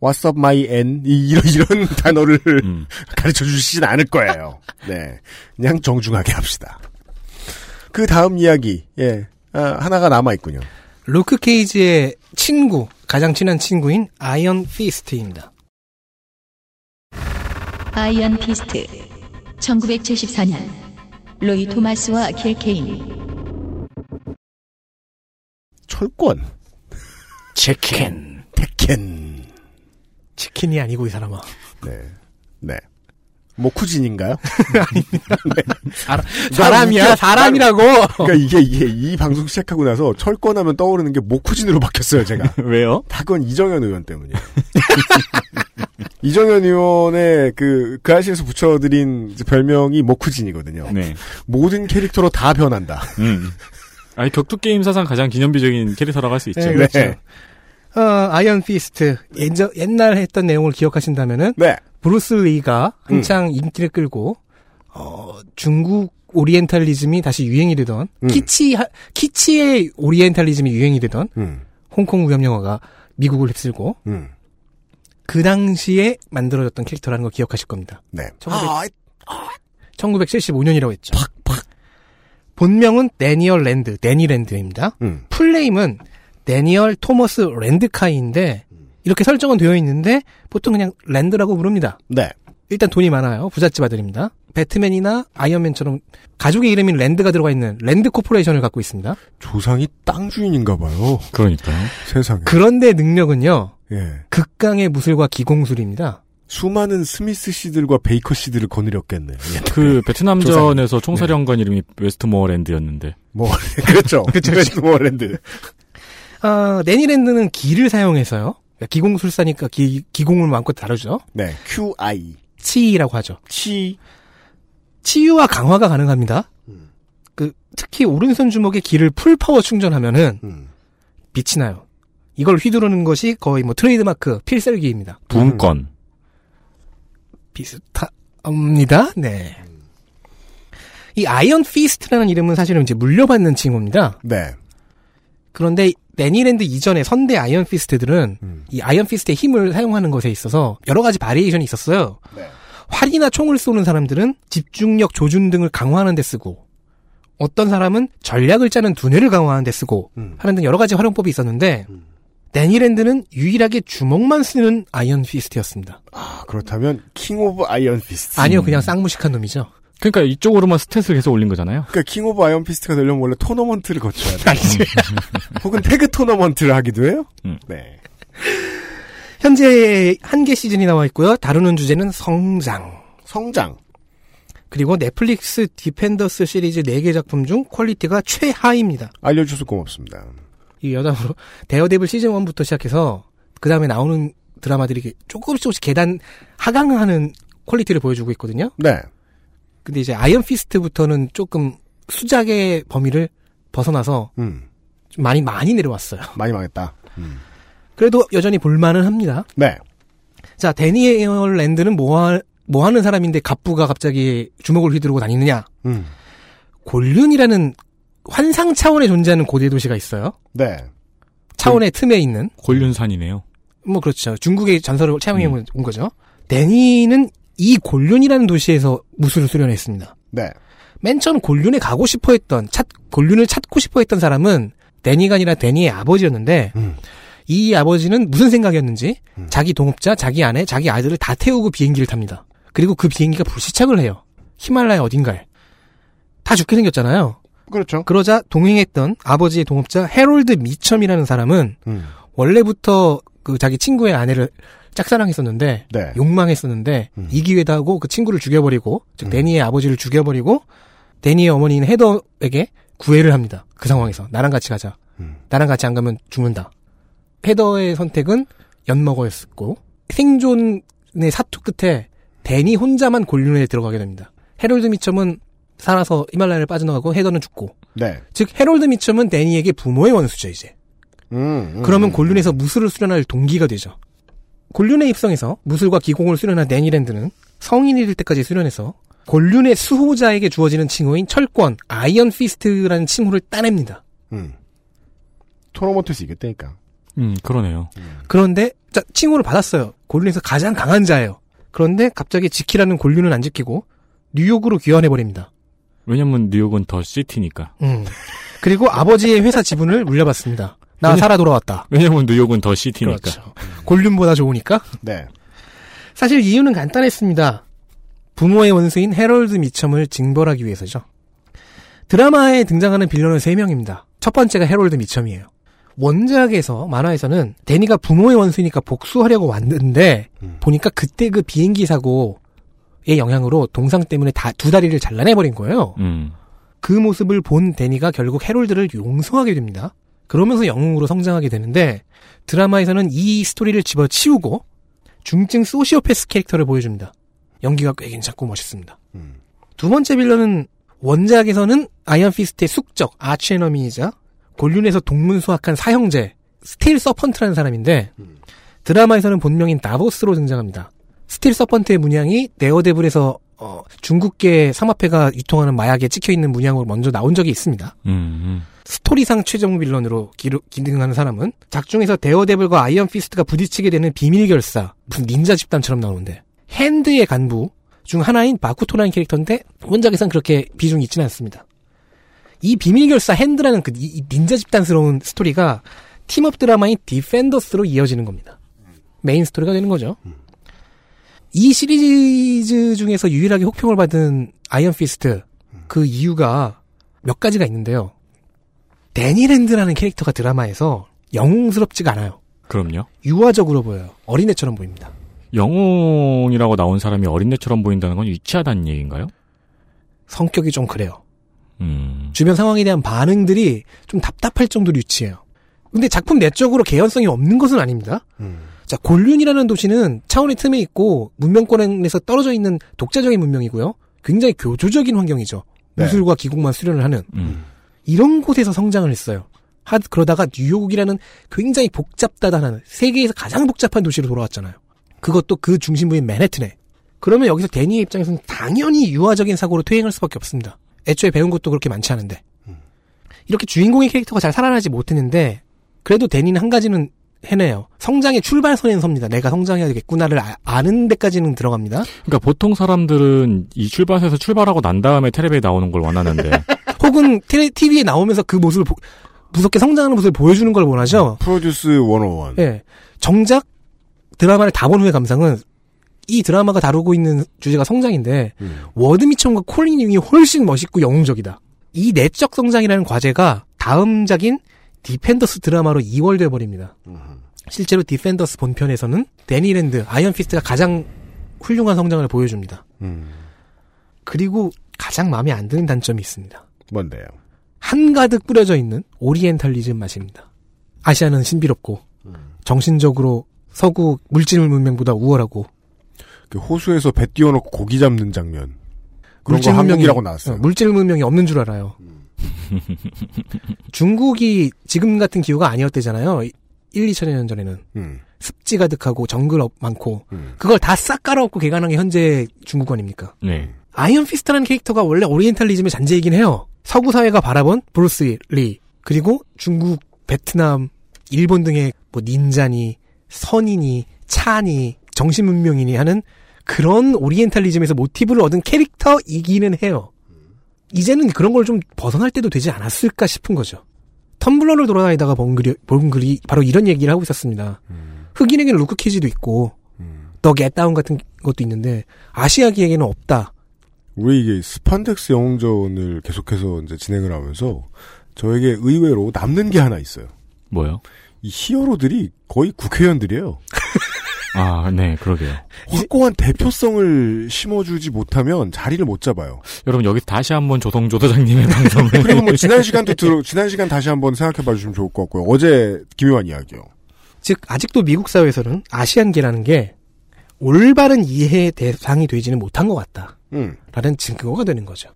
S2: What's up my n 이- 이런 이런 단어를
S3: 음.
S2: 가르쳐 주시진 않을 거예요. 네. 그냥 정중하게 합시다. 그 다음 이야기. 예. 아, 하나가 남아 있군요.
S9: 루크 케이지의 친구, 가장 친한 친구인 아이언 피스트입니다.
S1: 아이언 피스트 1974년 로이 토마스와 길 케인
S2: 철권.
S9: 치킨.
S2: 테켄.
S9: 치킨이 아니고 이 사람아.
S2: 네. 네. 모쿠진인가요?
S9: 사람, 사람이야, 사람이라고!
S2: 그러니까 이게, 이게, 이 방송 시작하고 나서 철권하면 떠오르는 게 모쿠진으로 바뀌었어요, 제가.
S3: 왜요?
S2: 다 그건 이정현 의원 때문이에요. 이정현 의원의 그, 그 아시에서 붙여드린 별명이 모쿠진이거든요.
S3: 네.
S2: 모든 캐릭터로 다 변한다.
S3: 음. 아니 격투 게임 사상 가장 기념비적인 캐릭터라고 할 수 있죠.
S9: 네, 그렇죠. 어, 아이언 피스트. 옛, 옛날 했던 내용을 기억하신다면은.
S2: 네.
S9: 브루스 리가 한창 인기를 끌고, 어, 중국 오리엔탈리즘이 다시 유행이 되던,
S2: 음.
S9: 키치, 키치의 오리엔탈리즘이 유행이 되던,
S2: 음.
S9: 홍콩 무협 영화가 미국을 휩쓸고,
S2: 음.
S9: 그 당시에 만들어졌던 캐릭터라는 걸 기억하실 겁니다.
S2: 네.
S9: 1975년이라고 했죠. 본명은 데니얼 랜드, 데니랜드입니다.
S2: 음.
S9: full name은 데니얼 토머스 랜드카이인데 이렇게 설정은 되어 있는데 보통 그냥 랜드라고 부릅니다.
S2: 네.
S9: 일단 돈이 많아요. 부잣집 아들입니다. 배트맨이나 아이언맨처럼 가족의 이름인 랜드가 들어가 있는 랜드 코퍼레이션을 갖고 있습니다.
S2: 조상이 땅 주인인가 봐요.
S3: 그러니까요.
S2: 세상에.
S9: 그런데 능력은요.
S2: 예.
S9: 극강의 무술과 기공술입니다.
S2: 수많은 스미스 씨들과 베이커 씨들을 거느렸겠네.
S3: 그 베트남전에서 총사령관 이름이 웨스트모어랜드였는데.
S2: 뭐 그렇죠. 그렇죠. 웨스트모어랜드.
S9: 아, 데니랜드는 기를 사용해서요. 그러니까 기공술사니까 기, 기공을 마음껏 다루죠.
S2: 네. QI.
S9: 치이라고 하죠.
S2: 치.
S9: 치유와 강화가 가능합니다. 그 특히 오른손 주먹에 기를 full power 충전하면은
S2: 음.
S9: 빛이 나요. 이걸 휘두르는 것이 거의 뭐 트레이드마크 필살기입니다.
S3: 붕권.
S9: 비슷합니다. 네. 이 아이언 피스트라는 이름은 사실은 이제 물려받는 칭호입니다.
S2: 네.
S9: 그런데 데니랜드 이전의 선대 아이언 피스트들은 이 아이언 피스트의 힘을 사용하는 것에 있어서 여러 가지 variation이 있었어요. 활이나 총을 쏘는 사람들은 집중력 조준 등을 강화하는 데 쓰고 어떤 사람은 전략을 짜는 두뇌를 강화하는 데 쓰고 하는 등 여러 가지 활용법이 있었는데 데니랜드는 유일하게 주먹만 쓰는 아이언 피스트였습니다.
S2: 아, 그렇다면 King of Iron Fist.
S9: 아니요, 그냥 쌍무식한 놈이죠.
S3: 그러니까 이쪽으로만 stat을 계속 올린 거잖아요.
S2: 그러니까 King of Iron Fist가 되려면 원래 토너먼트를 거쳐야 돼. 아니지. 혹은 태그 토너먼트를 하기도 해요?
S3: 음.
S2: 네.
S9: 현재 한 개 시즌이 나와 있고요. 다루는 주제는 성장.
S2: 성장.
S9: 그리고 넷플릭스 디펜더스 시리즈 4개 작품 중 퀄리티가 최하입니다.
S2: 알려주셔서 고맙습니다.
S9: 이 여담으로 데어데블 시즌 1부터 시작해서 그 다음에 나오는 드라마들이 조금씩 조금씩 계단 하강하는 퀄리티를 보여주고 있거든요.
S2: 네.
S9: 근데 이제 아이언 피스트부터는 조금 수작의 범위를 벗어나서
S2: 음.
S9: 좀 많이 많이 내려왔어요.
S2: 많이 망했다. 음.
S9: 그래도 여전히 볼만은 합니다.
S2: 네.
S9: 자, 데니엘 랜드는 뭐, 하, 뭐 하는 사람인데 갑부가 갑자기 주먹을 휘두르고 다니느냐?
S2: 음.
S9: 곤륜이라는 환상 차원에 존재하는 고대 도시가 있어요.
S2: 네.
S9: 차원의 틈에 있는.
S3: 곤륜산이네요.
S9: 뭐 그렇죠. 중국의 전설을 체험해 온 거죠. 데니는 이 골륜이라는 도시에서 무술을 수련했습니다.
S2: 네.
S9: 맨 처음 골륜에 가고 싶어 했던, 찾, 골륜을 찾고 싶어 했던 사람은 데니가 아니라 데니의 아버지였는데, 이 아버지는 무슨 생각이었는지, 자기 동업자, 자기 아내, 자기 아들을 다 태우고 비행기를 탑니다. 그리고 그 비행기가 불시착을 해요. 히말라야 어딘가에. 다 죽게 생겼잖아요.
S2: 그렇죠.
S9: 그러자 동행했던 아버지의 동업자 해롤드 미첨이라는 사람은
S2: 음.
S9: 원래부터 그 자기 친구의 아내를 짝사랑했었는데
S2: 네.
S9: 욕망했었는데 이 기회다 하고 그 친구를 죽여버리고 즉 데니의 아버지를 죽여버리고 데니의 어머니인 헤더에게 구애를 합니다. 그 상황에서 나랑 같이 가자. 나랑 같이 안 가면 죽는다. 헤더의 선택은 엿먹어였었고 생존의 사투 끝에 데니 혼자만 곤륜에 들어가게 됩니다. 헤롤드 미첨은 살아서 히말라야를 빠져나가고 헤더는 죽고
S2: 네.
S9: 즉 헤롤드 미첨은 데니에게 부모의 원수죠 이제.
S2: 음, 음.
S9: 그러면 곤륜에서 무술을 수련할 동기가 되죠. 곤륜에 입성해서 무술과 기공을 수련한 데니랜드는 성인이 될 때까지 수련해서 곤륜의 수호자에게 주어지는 칭호인 철권 아이언 피스트라는 칭호를 따냅니다.
S2: 음. 토너먼트에서 이겼다니까.
S3: 음, 그러네요.
S9: 그런데 자, 칭호를 받았어요. 곤륜에서 가장 강한 자예요. 그런데 갑자기 지키라는 곤륜은 안 지키고 뉴욕으로 귀환해 버립니다.
S3: 왜냐면 뉴욕은 the city니까.
S9: 음. 그리고 아버지의 회사 지분을 물려받습니다. 나
S3: 왜냐-
S9: 살아 돌아왔다.
S3: 왜냐면 뉴욕은 더 시티니까.
S9: 그렇죠. 골륜보다 좋으니까.
S2: 네.
S9: 사실 이유는 간단했습니다. 부모의 원수인 해럴드 미첨을 징벌하기 위해서죠. 드라마에 등장하는 빌런은 3명입니다. 첫 번째가 해럴드 미첨이에요. 원작에서 만화에서는 데니가 부모의 원수니까 복수하려고 왔는데 보니까 그때 그 비행기 사고의 영향으로 동상 때문에 다 두 다리를 잘라내버린 거예요.
S3: 음.
S9: 그 모습을 본 데니가 결국 해롤드를 용서하게 됩니다. 그러면서 영웅으로 성장하게 되는데 드라마에서는 이 스토리를 집어치우고 중증 소시오패스 캐릭터를 보여줍니다. 연기가 꽤 괜찮고 멋있습니다. 두 번째 villain은 원작에서는 아이언 피스트의 숙적 archenemy이자 곤륜에서 동문수학한 사형제 스틸 서펀트라는 사람인데 드라마에서는 본명인 다보스로 등장합니다. 스틸 서펀트의 문양이 데어데블에서 어, 중국계 삼합회가 유통하는 마약에 찍혀 있는 문양으로 먼저 나온 적이 있습니다.
S3: 음.
S9: 스토리상 최종 villain으로 기르, 기능하는 사람은 작중에서 데어데블과 아이언 피스트가 부딪히게 되는 비밀 결사 무슨 닌자 집단처럼 나오는데 핸드의 간부 중 하나인 바쿠토라는 캐릭터인데 원작에선 그렇게 비중이 있지는 않습니다. 이 비밀 결사 핸드라는 그 이- 이 닌자 집단스러운 스토리가 team-up 드라마인 디펜더스로 이어지는 겁니다. 메인 스토리가 되는 거죠. 이 시리즈 중에서 유일하게 혹평을 받은 아이언 피스트 그 이유가 몇 가지가 있는데요. 데니랜드라는 캐릭터가 드라마에서 영웅스럽지가 않아요.
S3: 그럼요.
S9: 유아적으로 보여요. 어린애처럼 보입니다.
S3: 영웅이라고 나온 사람이 어린애처럼 보인다는 건 유치하다는 얘기인가요?
S9: 성격이 좀 그래요.
S3: 음.
S9: 주변 상황에 대한 반응들이 좀 답답할 정도로 유치해요. 근데 작품 내적으로 개연성이 없는 것은 아닙니다. 자, 곤륜이라는 도시는 차원의 틈에 있고 문명권에서 떨어져 있는 독자적인 문명이고요. 굉장히 교조적인 환경이죠.
S2: 네.
S9: 무술과 기곡만 수련을 하는
S3: 음.
S9: 이런 곳에서 성장을 했어요. 하, 그러다가 뉴욕이라는 굉장히 복잡다단한 세계에서 가장 복잡한 도시로 돌아왔잖아요. 그것도 그 중심부인 맨해튼에. 그러면 여기서 데니의 입장에서는 당연히 유아적인 사고로 퇴행할 수밖에 없습니다. 애초에 배운 것도 그렇게 많지 않은데. 이렇게 주인공의 캐릭터가 잘 살아나지 못했는데 그래도 데니는 한 가지는 해내요. 성장의 출발선에 섭니다. 내가 성장해야 되겠구나를 아, 는 데까지는 들어갑니다.
S3: 그러니까 보통 사람들은 이 출발해서 출발하고 난 다음에 텔레비에 나오는 걸 원하는데
S9: 혹은 텔레, TV에 나오면서 그 모습을 보- 무섭게 성장하는 모습을 보여주는 걸 원하죠.
S2: 프로듀스 101.
S9: 예. 정작 드라마를 다 본 후의 감상은 이 드라마가 다루고 있는 주제가 성장인데 워드 미첨과 콜린 윙이 훨씬 멋있고 영웅적이다. 이 내적 성장이라는 과제가 다음 작인 디펜더스 드라마로 이월돼 버립니다. 실제로 디펜더스 본편에서는 데니랜드, 아이언 피스트가 가장 훌륭한 성장을 보여줍니다. 그리고 가장 마음에 안 드는 단점이 있습니다.
S2: 뭔데요?
S9: 한가득 뿌려져 있는 오리엔탈리즘 맛입니다. 아시아는 신비롭고 정신적으로 서구 물질 문명보다 우월하고
S2: 그 호수에서 배 띄워놓고 고기 잡는 장면. 그런
S9: 물질
S2: 거 한국이라고 나왔어요.
S9: 어, 물질 문명이 없는 줄 알아요. 중국이 지금 같은 기후가 아니었대잖아요. 1, 2천여 년 전에는
S2: 음.
S9: 습지 가득하고 정글 숲 많고 그걸 다 싹 깔아엎고 개간한 게 현재 중국 아닙니까?
S3: 네.
S9: 아이언 피스트라는 캐릭터가 원래 오리엔탈리즘의 잔재이긴 해요. 서구 사회가 바라본 브루스 리 그리고 중국, 베트남, 일본 등의 뭐 닌자니, 선이니, 차니, 정신문명이니 하는 그런 오리엔탈리즘에서 모티브를 얻은 캐릭터이기는 해요. 이제는 그런 걸 좀 벗어날 때도 되지 않았을까 싶은 거죠. 텀블러를 돌아다니다가 본 글이, 본 글이 바로 이런 얘기를 하고 있었습니다. 흑인에게는 루크 케이지도 있고, 더 겟다운 같은 것도 있는데, 아시아계에게는 없다.
S2: 우리 이게 스판덱스 영웅전을 계속해서 이제 진행을 하면서 저에게 의외로 남는 게 하나 있어요.
S3: 뭐요?
S2: 이 히어로들이 거의 국회의원들이에요.
S3: 아, 네, 그러게요.
S2: 확고한 대표성을 심어주지 못하면 자리를 못 잡아요.
S3: 여러분 여기 다시 한번 조성조 소장님의 방송을
S2: 그리고 뭐 지난 시간도 들어 지난 시간 다시 한번 생각해봐 주시면 좋을 것 같고요. 어제 기묘한 이야기요.
S9: 즉, 아직도 미국 사회에서는 아시안계라는 게 올바른 이해의 대상이 되지는 못한 것 같다.
S2: 음,
S9: 라는 증거가 되는 거죠.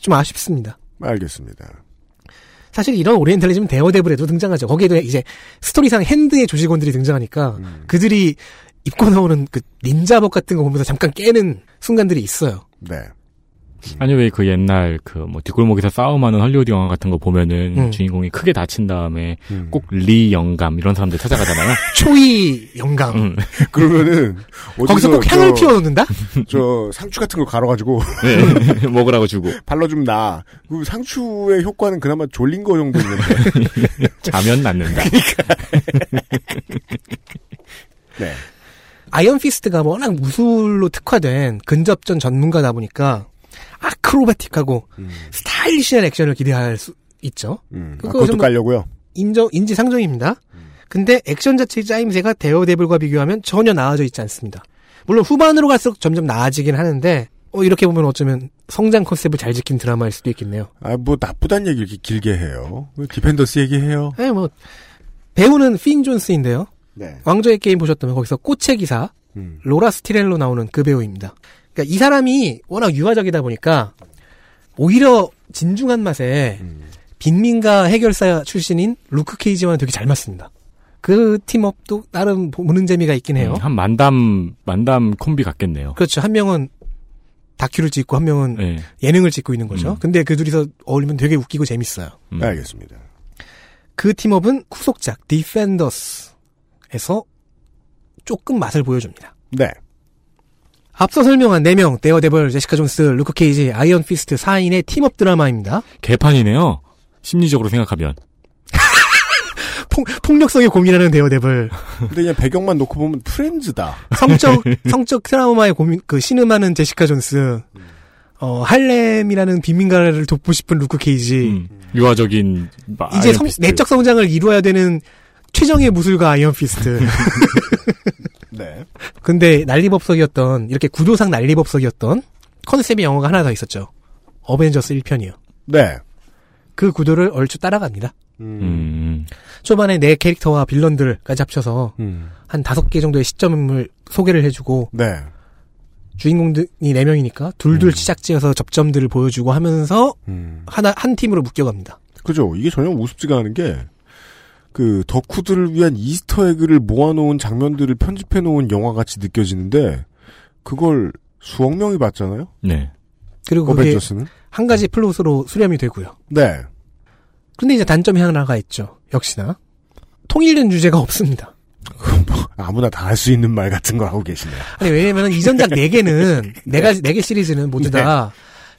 S9: 좀 아쉽습니다.
S2: 알겠습니다.
S9: 사실 이런 오리엔탈리즘 데어데블에도 등장하죠. 거기에도 이제 스토리상 핸드의 조직원들이 등장하니까 그들이 입고 나오는 그 닌자복 같은 거 보면서 잠깐 깨는 순간들이 있어요.
S2: 네.
S3: 아니 왜 그 옛날 그 뭐 뒷골목에서 싸움하는 헐리우드 영화 같은 거 보면은
S9: 음.
S3: 주인공이 크게 다친 다음에
S2: 음.
S3: 꼭 리 영감 이런 사람들 찾아가잖아요.
S9: 초이 영감.
S3: 음.
S2: 그러면은
S9: 거기서 꼭 향을
S2: 저-
S9: 피워놓는다?
S2: 저 상추 같은 거 갈아 가지고
S3: 네. 먹으라고 주고
S2: 발라 좀 나. 그 상추의 효과는 그나마 졸린 거 정도 있는데.
S3: 자면 낫는다.
S2: 네.
S9: 아이언 피스트가 워낙 무술로 특화된 근접전 전문가다 보니까 acrobatic하고 stylish한 액션을 기대할 수 있죠.
S2: 음, 아, 그것도 깔려고요.
S9: 인정 인지 상정입니다. 근데 액션 자체의 짜임새가 데어데블과 비교하면 전혀 나아져 있지 않습니다. 물론 후반으로 갈수록 점점 나아지긴 하는데 어, 이렇게 보면 어쩌면 성장 컨셉을 잘 지킨 드라마일 수도 있겠네요.
S2: 아, 뭐 나쁘단 얘기 이렇게 길게 해요. 왜 디펜더스 얘기해요.
S9: 네, 뭐 배우는 핀 존스인데요.
S2: 네.
S9: 왕좌의 게임 보셨다면 거기서 꽃의 기사
S2: 음.
S9: 로라스 티렐로 나오는 그 배우입니다. 그러니까 이 사람이 워낙 유아적이다 보니까 오히려 진중한 맛에
S2: 음.
S9: 빈민가 해결사 출신인 루크 케이지와는 되게 잘 맞습니다. 그 team-up도 나름 보는 재미가 있긴 해요.
S3: 음, 한 만담 만담 콤비 같겠네요.
S9: 그렇죠. 한 명은 다큐를 찍고 한 명은
S3: 네.
S9: 예능을 찍고 있는 거죠.
S3: 음.
S9: 근데 그 둘이서 어울리면 되게 웃기고 재밌어요.
S3: 음.
S2: 네, 알겠습니다.
S9: 그 team-up은 후속작 디펜더스 에서 조금 맛을 보여줍니다.
S2: 네.
S9: 앞서 설명한 4명, 데어데블, 제시카 존스, 루크 케이지, 아이언 피스트 4인의 team-up 드라마입니다.
S3: 개판이네요. 심리적으로 생각하면.
S9: 폭, 폭력성에 고민하는 데어데블.
S2: 근데 그냥 배경만 놓고 보면 프렌즈다.
S9: 성적, 성적 트라우마에 고민, 그, 신음하는 제시카 존스. 어, 할렘이라는 빈민가를 돕고 싶은 루크 케이지.
S3: 음, 유아적인 막
S9: 이제 성-. 내적 성장을 이루어야 되는 최정예 무술가 아이언 피스트.
S2: 네.
S9: 근데 난리법석이었던, 이렇게 구도상 난리법석이었던 컨셉의 영화가 하나 더 있었죠. 어벤져스 1편이요.
S2: 네.
S9: 그 구도를 얼추 따라갑니다.
S3: 음.
S9: 초반에 내 캐릭터와 빌런들까지 합쳐서
S2: 음.
S9: 한 다섯 개 정도의 시점을 소개를 해주고
S2: 네.
S9: 주인공이 네 명이니까 둘둘 시작지어서 접점들을 보여주고 하면서
S2: 음.
S9: 하나 한 팀으로 묶여갑니다.
S2: 그죠. 이게 전혀 우습지가 않은 게, 그, 덕후들을 위한 Easter egg를 모아놓은 장면들을 편집해놓은 영화같이 느껴지는데, 그걸 수억 명이 봤잖아요?
S3: 네.
S9: 그리고 그게
S2: 어벤져스는?
S9: 한 가지 플롯으로 수렴이 되고요.
S2: 네.
S9: 근데 이제 단점이 하나가 있죠. 역시나 통일된 주제가 없습니다.
S2: 아무나 다 할 수 있는 말 같은 걸 하고 계시네요.
S9: 아니 왜냐면 이전작 네 개는 네가 네개 시리즈는 모두 다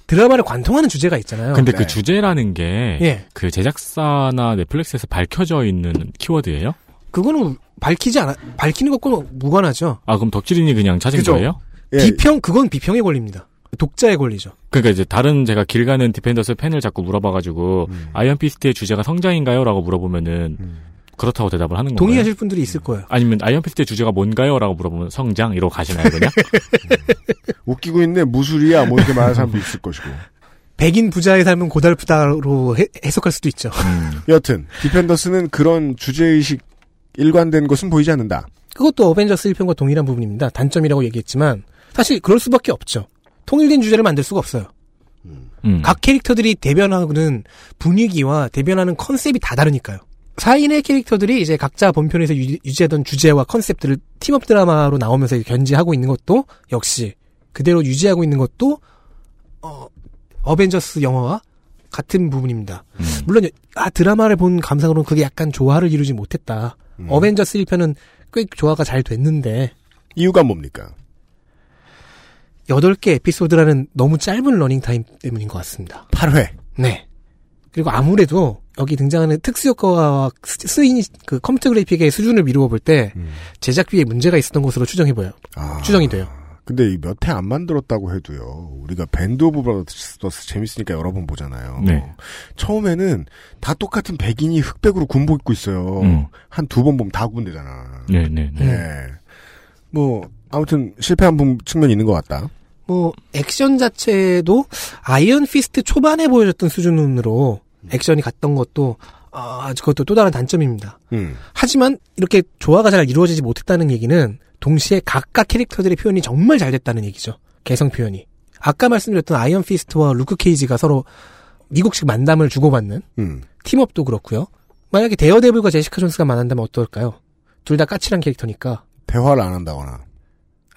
S9: 드라마를 관통하는 주제가 있잖아요.
S3: 근데
S2: 네.
S3: 그 주제라는 게그
S9: 예.
S3: 제작사나 넷플릭스에서 밝혀져 있는 키워드예요?
S9: 그거는 밝히지 않아 밝히는 것과는 무관하죠.
S3: 아 그럼 덕질인이 그냥 찾은
S2: 그죠.
S3: 거예요?
S2: 예.
S9: 비평 그건 비평의 권리입니다. 독자의 권리죠.
S3: 그러니까 이제 다른 제가 길 가는 디펜더스 팬을 자꾸 물어봐가지고
S2: 음.
S3: 아이언 피스트의 주제가 성장인가요?라고 물어보면은 그렇다고 대답을 하는 건가요?
S9: 동의하실 분들이 있을 거예요.
S3: 아니면 아이언 피스트의 주제가 뭔가요?라고 물어보면 성장 이러고 가시나요 그냥?
S2: 웃기고 있네, 무술이야, 뭐 이렇게 말하는 사람도 있을 것이고.
S9: 백인 부자의 삶은 고달프다로 해, 해석할 수도 있죠.
S3: 음.
S2: 여튼, 디펜더스는 그런 주제의식 일관된 것은 보이지 않는다.
S9: 그것도 어벤져스 1편과 동일한 부분입니다. 단점이라고 얘기했지만 사실 그럴 수밖에 없죠. 통일된 주제를 만들 수가 없어요.
S3: 음.
S9: 각 캐릭터들이 대변하는 분위기와 대변하는 컨셉이 다 다르니까요. 4인의 캐릭터들이 이제 각자 본편에서 유, 지하던 주제와 컨셉들을 팀업 드라마로 나오면서 견지하고 있는 것도 역시 그대로 유지하고 있는 것도 어, 어벤져스 영화와 같은 부분입니다.
S3: 음.
S9: 물론 아 드라마를 본 감상으로는 그게 약간 조화를 이루지 못했다.
S2: 음.
S9: 어벤져스 1편은 꽤 조화가 잘 됐는데
S2: 이유가 뭡니까?
S9: 8개 에피소드라는 너무 짧은 러닝 타임 때문인 것 같습니다.
S2: 8회.
S9: 네. 그리고 아무래도 여기 등장하는 특수효과와 스- 쓰인 그 컴퓨터 그래픽의 수준을 미루어 볼때 제작비에 문제가 있었던 것으로 추정해 보여요.
S2: 아.
S9: 추정이 돼요.
S2: 근데 몇회안 만들었다고 해도요. 우리가 밴드 오브 브라더스 재밌으니까 여러 번 보잖아요.
S3: 네.
S2: 처음에는 다 똑같은 백인이 흑백으로 군복 입고 있어요.
S3: 음.
S2: 한두 번 보면 다 구분되잖아.
S3: 네 네. 네.
S2: 네. 뭐 아무튼 실패한 부- 측면이 있는 것 같다.
S9: 뭐 액션 자체도 아이언 피스트 초반에 보여줬던 수준으로 액션이 갔던 것도 아 그것도 또 다른 단점입니다.
S2: 음.
S9: 하지만 이렇게 조화가 잘 이루어지지 못했다는 얘기는 동시에 각각 캐릭터들의 표현이 정말 잘 됐다는 얘기죠. 개성 표현이. 아까 말씀드렸던 아이언 피스트와 루크 케이지가 서로 미국식 만담을 주고받는
S2: 음.
S9: team-up도 그렇고요. 만약에 데어데블과 제시카 존스가 만난다면 어떨까요? 둘 다 까칠한 캐릭터니까.
S2: 대화를 안 한다거나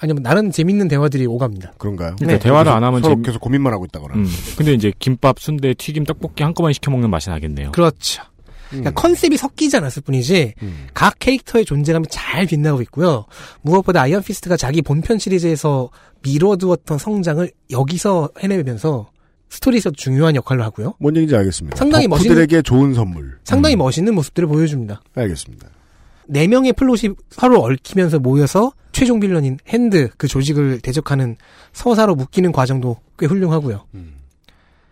S9: 아니면 나는 재밌는 대화들이 오갑니다.
S2: 그런가요?
S3: 그러니까 대화를 안 하면
S2: 서로
S3: 재-
S2: 계속 고민만 하고 있다거나.
S3: 음. 근데 이제 김밥, 순대, 튀김, 떡볶이 한꺼번에 시켜 먹는 맛이 나겠네요.
S9: 그렇죠. 그러니까 컨셉이 섞이지 않았을 뿐이지
S2: 음.
S9: 각 캐릭터의 존재감이 잘 빛나고 있고요. 무엇보다 아이언 피스트가 자기 본편 시리즈에서 미뤄두었던 성장을 여기서 해내면서 스토리에서도 중요한 역할을 하고요.
S2: 뭔 얘기인지 알겠습니다.
S9: 상당히 멋있는-
S2: 덕후들에게 좋은 선물.
S9: 상당히 멋있는 모습들을 보여줍니다.
S2: 알겠습니다.
S9: 네 명의 플롯이 서로 얽히면서 모여서 최종 빌런인 핸드 그 조직을 대적하는 서사로 묶이는 과정도 꽤 훌륭하고요.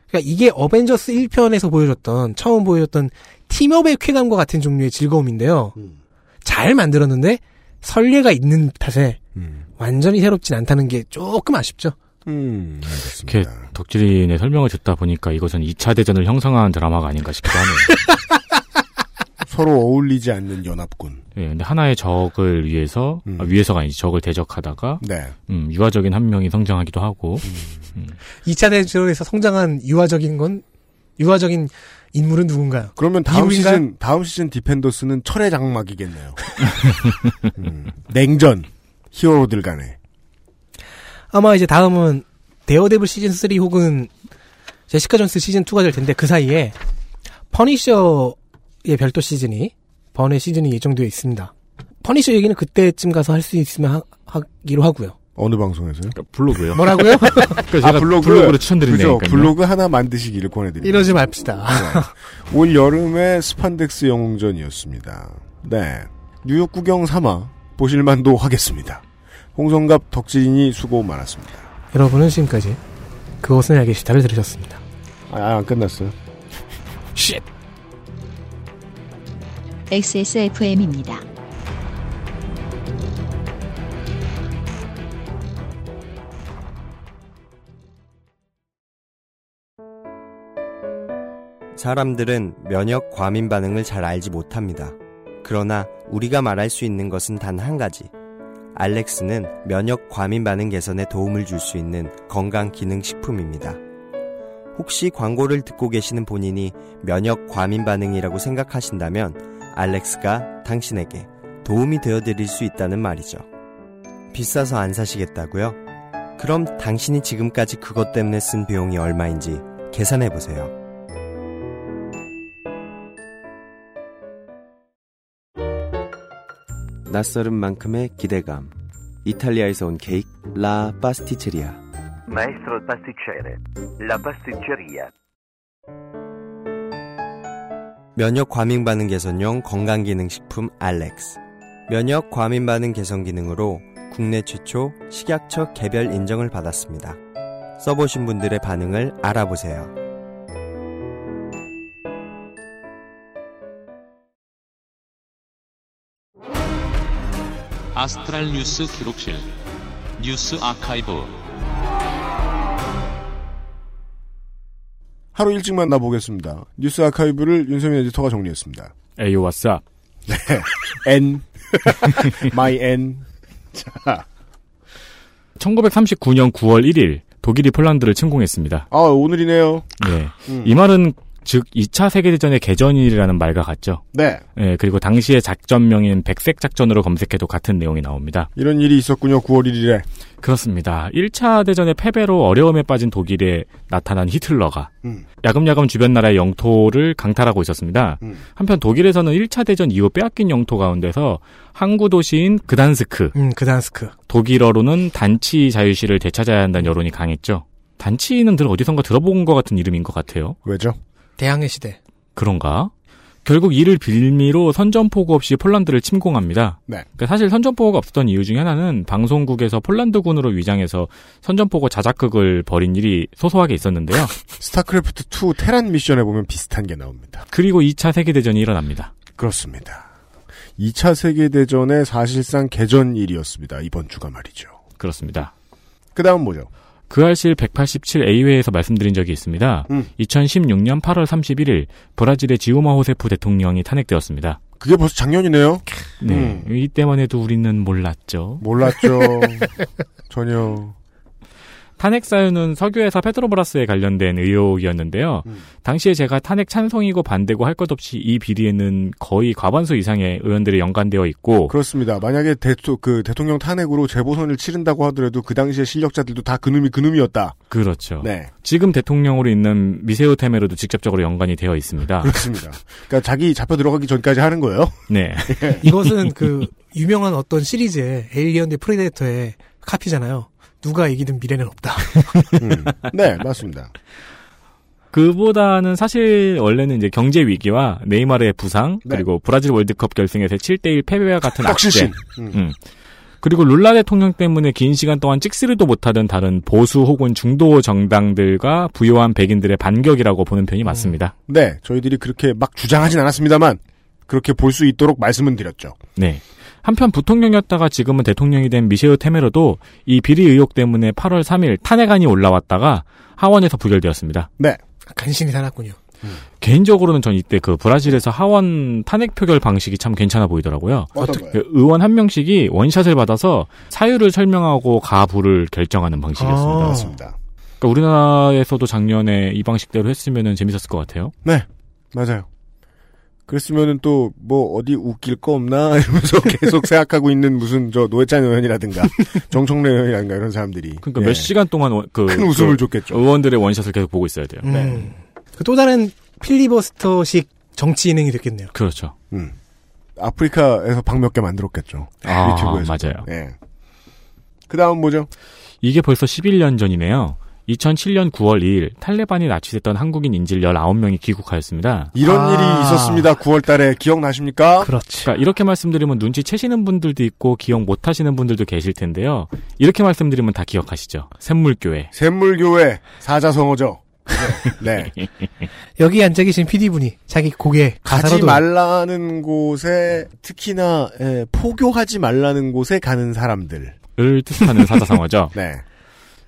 S9: 그러니까 이게 어벤져스 1편에서 보여줬던 처음 보여줬던 팀업의 쾌감과 같은 종류의 즐거움인데요. 잘 만들었는데 설례가 있는 탓에 완전히 새롭진 않다는 게 조금 아쉽죠.
S2: 음,
S3: 이렇게 덕질인의 설명을 듣다 보니까 이것은 2차 대전을 형성한 드라마가 아닌가 싶기도 하네요.
S2: 서로 어울리지 않는 연합군.
S3: 예, 근데 하나의 적을 위해서 아, 위해서가 아니지 적을 대적하다가
S2: 네.
S3: 음, 유화적인 한 명이 성장하기도 하고
S9: 2차 대전에서 성장한 유아적인 건 유아적인 인물은 누군가요?
S2: 그러면 다음
S9: 미국인가요?
S2: 시즌 다음 시즌 디펜더스는 철의 장막이겠네요. 음, 냉전 히어로들 간에
S9: 아마 이제 다음은 데어데블 시즌 3 혹은 제시카 존스 시즌 2가 될 텐데 그 사이에 퍼니셔 의 별도 시즌이 번의 시즌이 예정되어 있습니다. 퍼니셔 얘기는 그때쯤 가서 할 수 있으면 하, 하기로 하고요.
S2: 어느 방송에서요?
S3: 블로그요.
S9: 뭐라고요?
S3: 그래서 제가 블로그로 추천드린다니까요.
S2: 그죠? 블로그 하나 만드시기를 권해드립니다.
S9: 이러지 맙시다.
S2: 네. 올 여름의 스판덱스 영웅전이었습니다. 네. 뉴욕 구경 삼아 보실만도 하겠습니다. 홍성갑 덕질인이 수고 많았습니다.
S9: 여러분은 지금까지 그것은 알기 싫다를 들으셨습니다.
S2: 아, 안 끝났어요.
S3: shit.
S1: XSFM입니다.
S10: 사람들은 면역 과민 반응을 잘 알지 못합니다. 그러나 우리가 말할 수 있는 것은 단 한 가지. 알렉스는 면역 과민 반응 개선에 도움을 줄 수 있는 건강 기능 식품입니다. 혹시 광고를 듣고 계시는 본인이 면역 과민 반응이라고 생각하신다면 알렉스가 당신에게 도움이 되어 드릴 수 있다는 말이죠. 비싸서 안 사시겠다고요? 그럼 당신이 지금까지 그것 때문에 쓴 비용이 얼마인지 계산해 보세요.
S5: 낯설은 만큼의 기대감. 이탈리아에서 온 케이크 라 파스티체리아.
S4: Maestro pasticcere.
S10: 면역 과민 반응 개선용 건강 기능 식품 알렉스. 면역 과민 반응 개선 기능으로 국내 최초 식약처 개별 인정을 받았습니다. 써보신 분들의 반응을 알아보세요.
S11: 아스트랄 뉴스 기록실 뉴스 아카이브
S2: 하루 일찍 만나보겠습니다. 뉴스 아카이브를 윤세민 에디터가 정리했습니다.
S3: 에이오 왓쌉.
S2: 네. N. My N. 자.
S3: 1939년 9월 1일 독일이 폴란드를 침공했습니다.
S2: 아, 오늘이네요.
S3: 네.
S2: 음.
S3: 이 말은 즉 2차 세계대전의 개전일이라는 말과 같죠.
S2: 네.
S3: 예, 그리고 당시의 작전명인 백색 작전으로 검색해도 같은 내용이 나옵니다.
S2: 이런 일이 있었군요. 9월 1일에.
S3: 그렇습니다. 1차 대전의 패배로 어려움에 빠진 독일에 나타난 히틀러가
S2: 음.
S3: 야금야금 주변 나라의 영토를 강탈하고 있었습니다.
S2: 음.
S3: 한편 독일에서는 1차 대전 이후 빼앗긴 영토 가운데서 항구 도시인 그단스크,
S9: 음, 그단스크.
S3: 독일어로는 단치히 자유시를 되찾아야 한다는 여론이 강했죠. 단치히는 늘 어디선가 들어본 것 같은 이름인 것 같아요.
S2: 왜죠?
S9: 대항해 시대.
S3: 그런가? 결국 이를 빌미로 선전포고 없이 폴란드를 침공합니다.
S2: 네.
S3: 그러니까 사실 선전포고가 없었던 이유 중에 하나는 방송국에서 폴란드군으로 위장해서 선전포고 자작극을 벌인 일이 소소하게 있었는데요.
S2: 스타크래프트 2 테란 미션에 보면 비슷한 게 나옵니다.
S3: 그리고 2차 세계대전이 일어납니다.
S2: 그렇습니다. 2차 세계대전의 사실상 개전일이었습니다. 이번 주가 말이죠.
S3: 그렇습니다.
S2: 그 다음 뭐죠?
S3: 그 알실 187A회에서 말씀드린 적이 있습니다.
S2: 음.
S3: 2016년 8월 31일 브라질의 지우마 호세프 대통령이 탄핵되었습니다.
S2: 그게 벌써 작년이네요.
S3: 네.
S2: 음.
S3: 이때만 해도 우리는 몰랐죠.
S2: 몰랐죠. 전혀.
S3: 탄핵 사유는 석유회사 페트로브라스에 관련된 의혹이었는데요.
S2: 음.
S3: 당시에 제가 탄핵 찬성이고 반대고 할 것 없이 이 비리에는 거의 과반수 이상의 의원들이 연관되어 있고
S2: 그렇습니다. 만약에 대토, 그 대통령 탄핵으로 재보선을 치른다고 하더라도 그 당시에 실력자들도 다 그놈이 그놈이었다.
S3: 그렇죠.
S2: 네.
S3: 지금 대통령으로 있는 미셰우 테메르도 직접적으로 연관이 되어 있습니다.
S2: 그렇습니다. 그러니까 자기 잡혀 들어가기 전까지 하는 거예요.
S3: 네.
S9: 이것은 그 유명한 어떤 시리즈의 에일리언 대 프레데터의 카피잖아요. 누가 이기든 미래는 없다.
S2: 음. 네, 맞습니다.
S3: 그보다는 사실 원래는 이제 경제 위기와 네이마르의 부상
S2: 네.
S3: 그리고 브라질 월드컵 결승에서 7대1 패배와 같은 악재.
S2: 음.
S3: 음. 그리고 룰라 대통령 때문에 긴 시간 동안 찍스르도 못하던 다른 보수 혹은 중도 정당들과 부유한 백인들의 반격이라고 보는 편이 맞습니다.
S2: 네, 저희들이 그렇게 막 주장하진 않았습니다만 그렇게 볼 수 있도록 말씀은 드렸죠.
S3: 네. 한편 부통령이었다가 지금은 대통령이 된 미셰우 테메로도 이 비리 의혹 때문에 8월 3일 탄핵안이 올라왔다가 하원에서 부결되었습니다.
S2: 네.
S9: 간신히 살았군요.
S3: 개인적으로는 전 이때 그 브라질에서 하원 탄핵 표결 방식이 참 괜찮아 보이더라고요.
S2: 어떤가요?
S3: 그 의원 한 명씩이 원샷을 받아서 사유를 설명하고 가부를 결정하는 방식이었습니다.
S2: 아, 그렇습니다.
S3: 그러니까 우리나라에서도 작년에 이 방식대로 했으면 재밌었을 것 같아요.
S2: 네, 맞아요. 그랬으면은 또 뭐 어디 웃길 거 없나 이러면서 계속 생각하고 있는 무슨 저 노회찬 의원이라든가 정청래 의원이라든가 이런 사람들이
S3: 그러니까
S2: 예.
S3: 몇 시간 동안 원- 그,
S2: 큰 웃음을
S3: 그
S2: 줬겠죠.
S3: 의원들의 원샷을 계속 보고 있어야 돼요.
S9: 음. 그또 다른 필리버스터식 정치 인행이 됐겠네요.
S3: 그렇죠.
S2: 음. 아프리카에서 방 몇 개 만들었겠죠.
S3: 아,
S2: 유튜브에서.
S3: 맞아요.
S2: 예. 그 다음 뭐죠?
S3: 이게 벌써 11년 전이네요. 2007년 9월 2일 탈레반이 납치됐던 한국인 인질 19명이 귀국하였습니다.
S2: 이런
S9: 아.
S2: 일이 있었습니다. 9월 달에 기억나십니까?
S9: 그렇지.
S3: 그러니까 이렇게 말씀드리면 눈치 채시는 분들도 있고 기억 못 하시는 분들도 계실 텐데요. 이렇게 말씀드리면 다 기억하시죠. 샘물교회.
S2: 샘물교회 사자성어죠. 네.
S9: 여기 앉아 계신 PD분이 자기 고개
S2: 가지 말라는 곳에 특히나 예, 포교하지 말라는 곳에 가는 사람들.
S3: 을 뜻하는 사자성어죠.
S2: 네.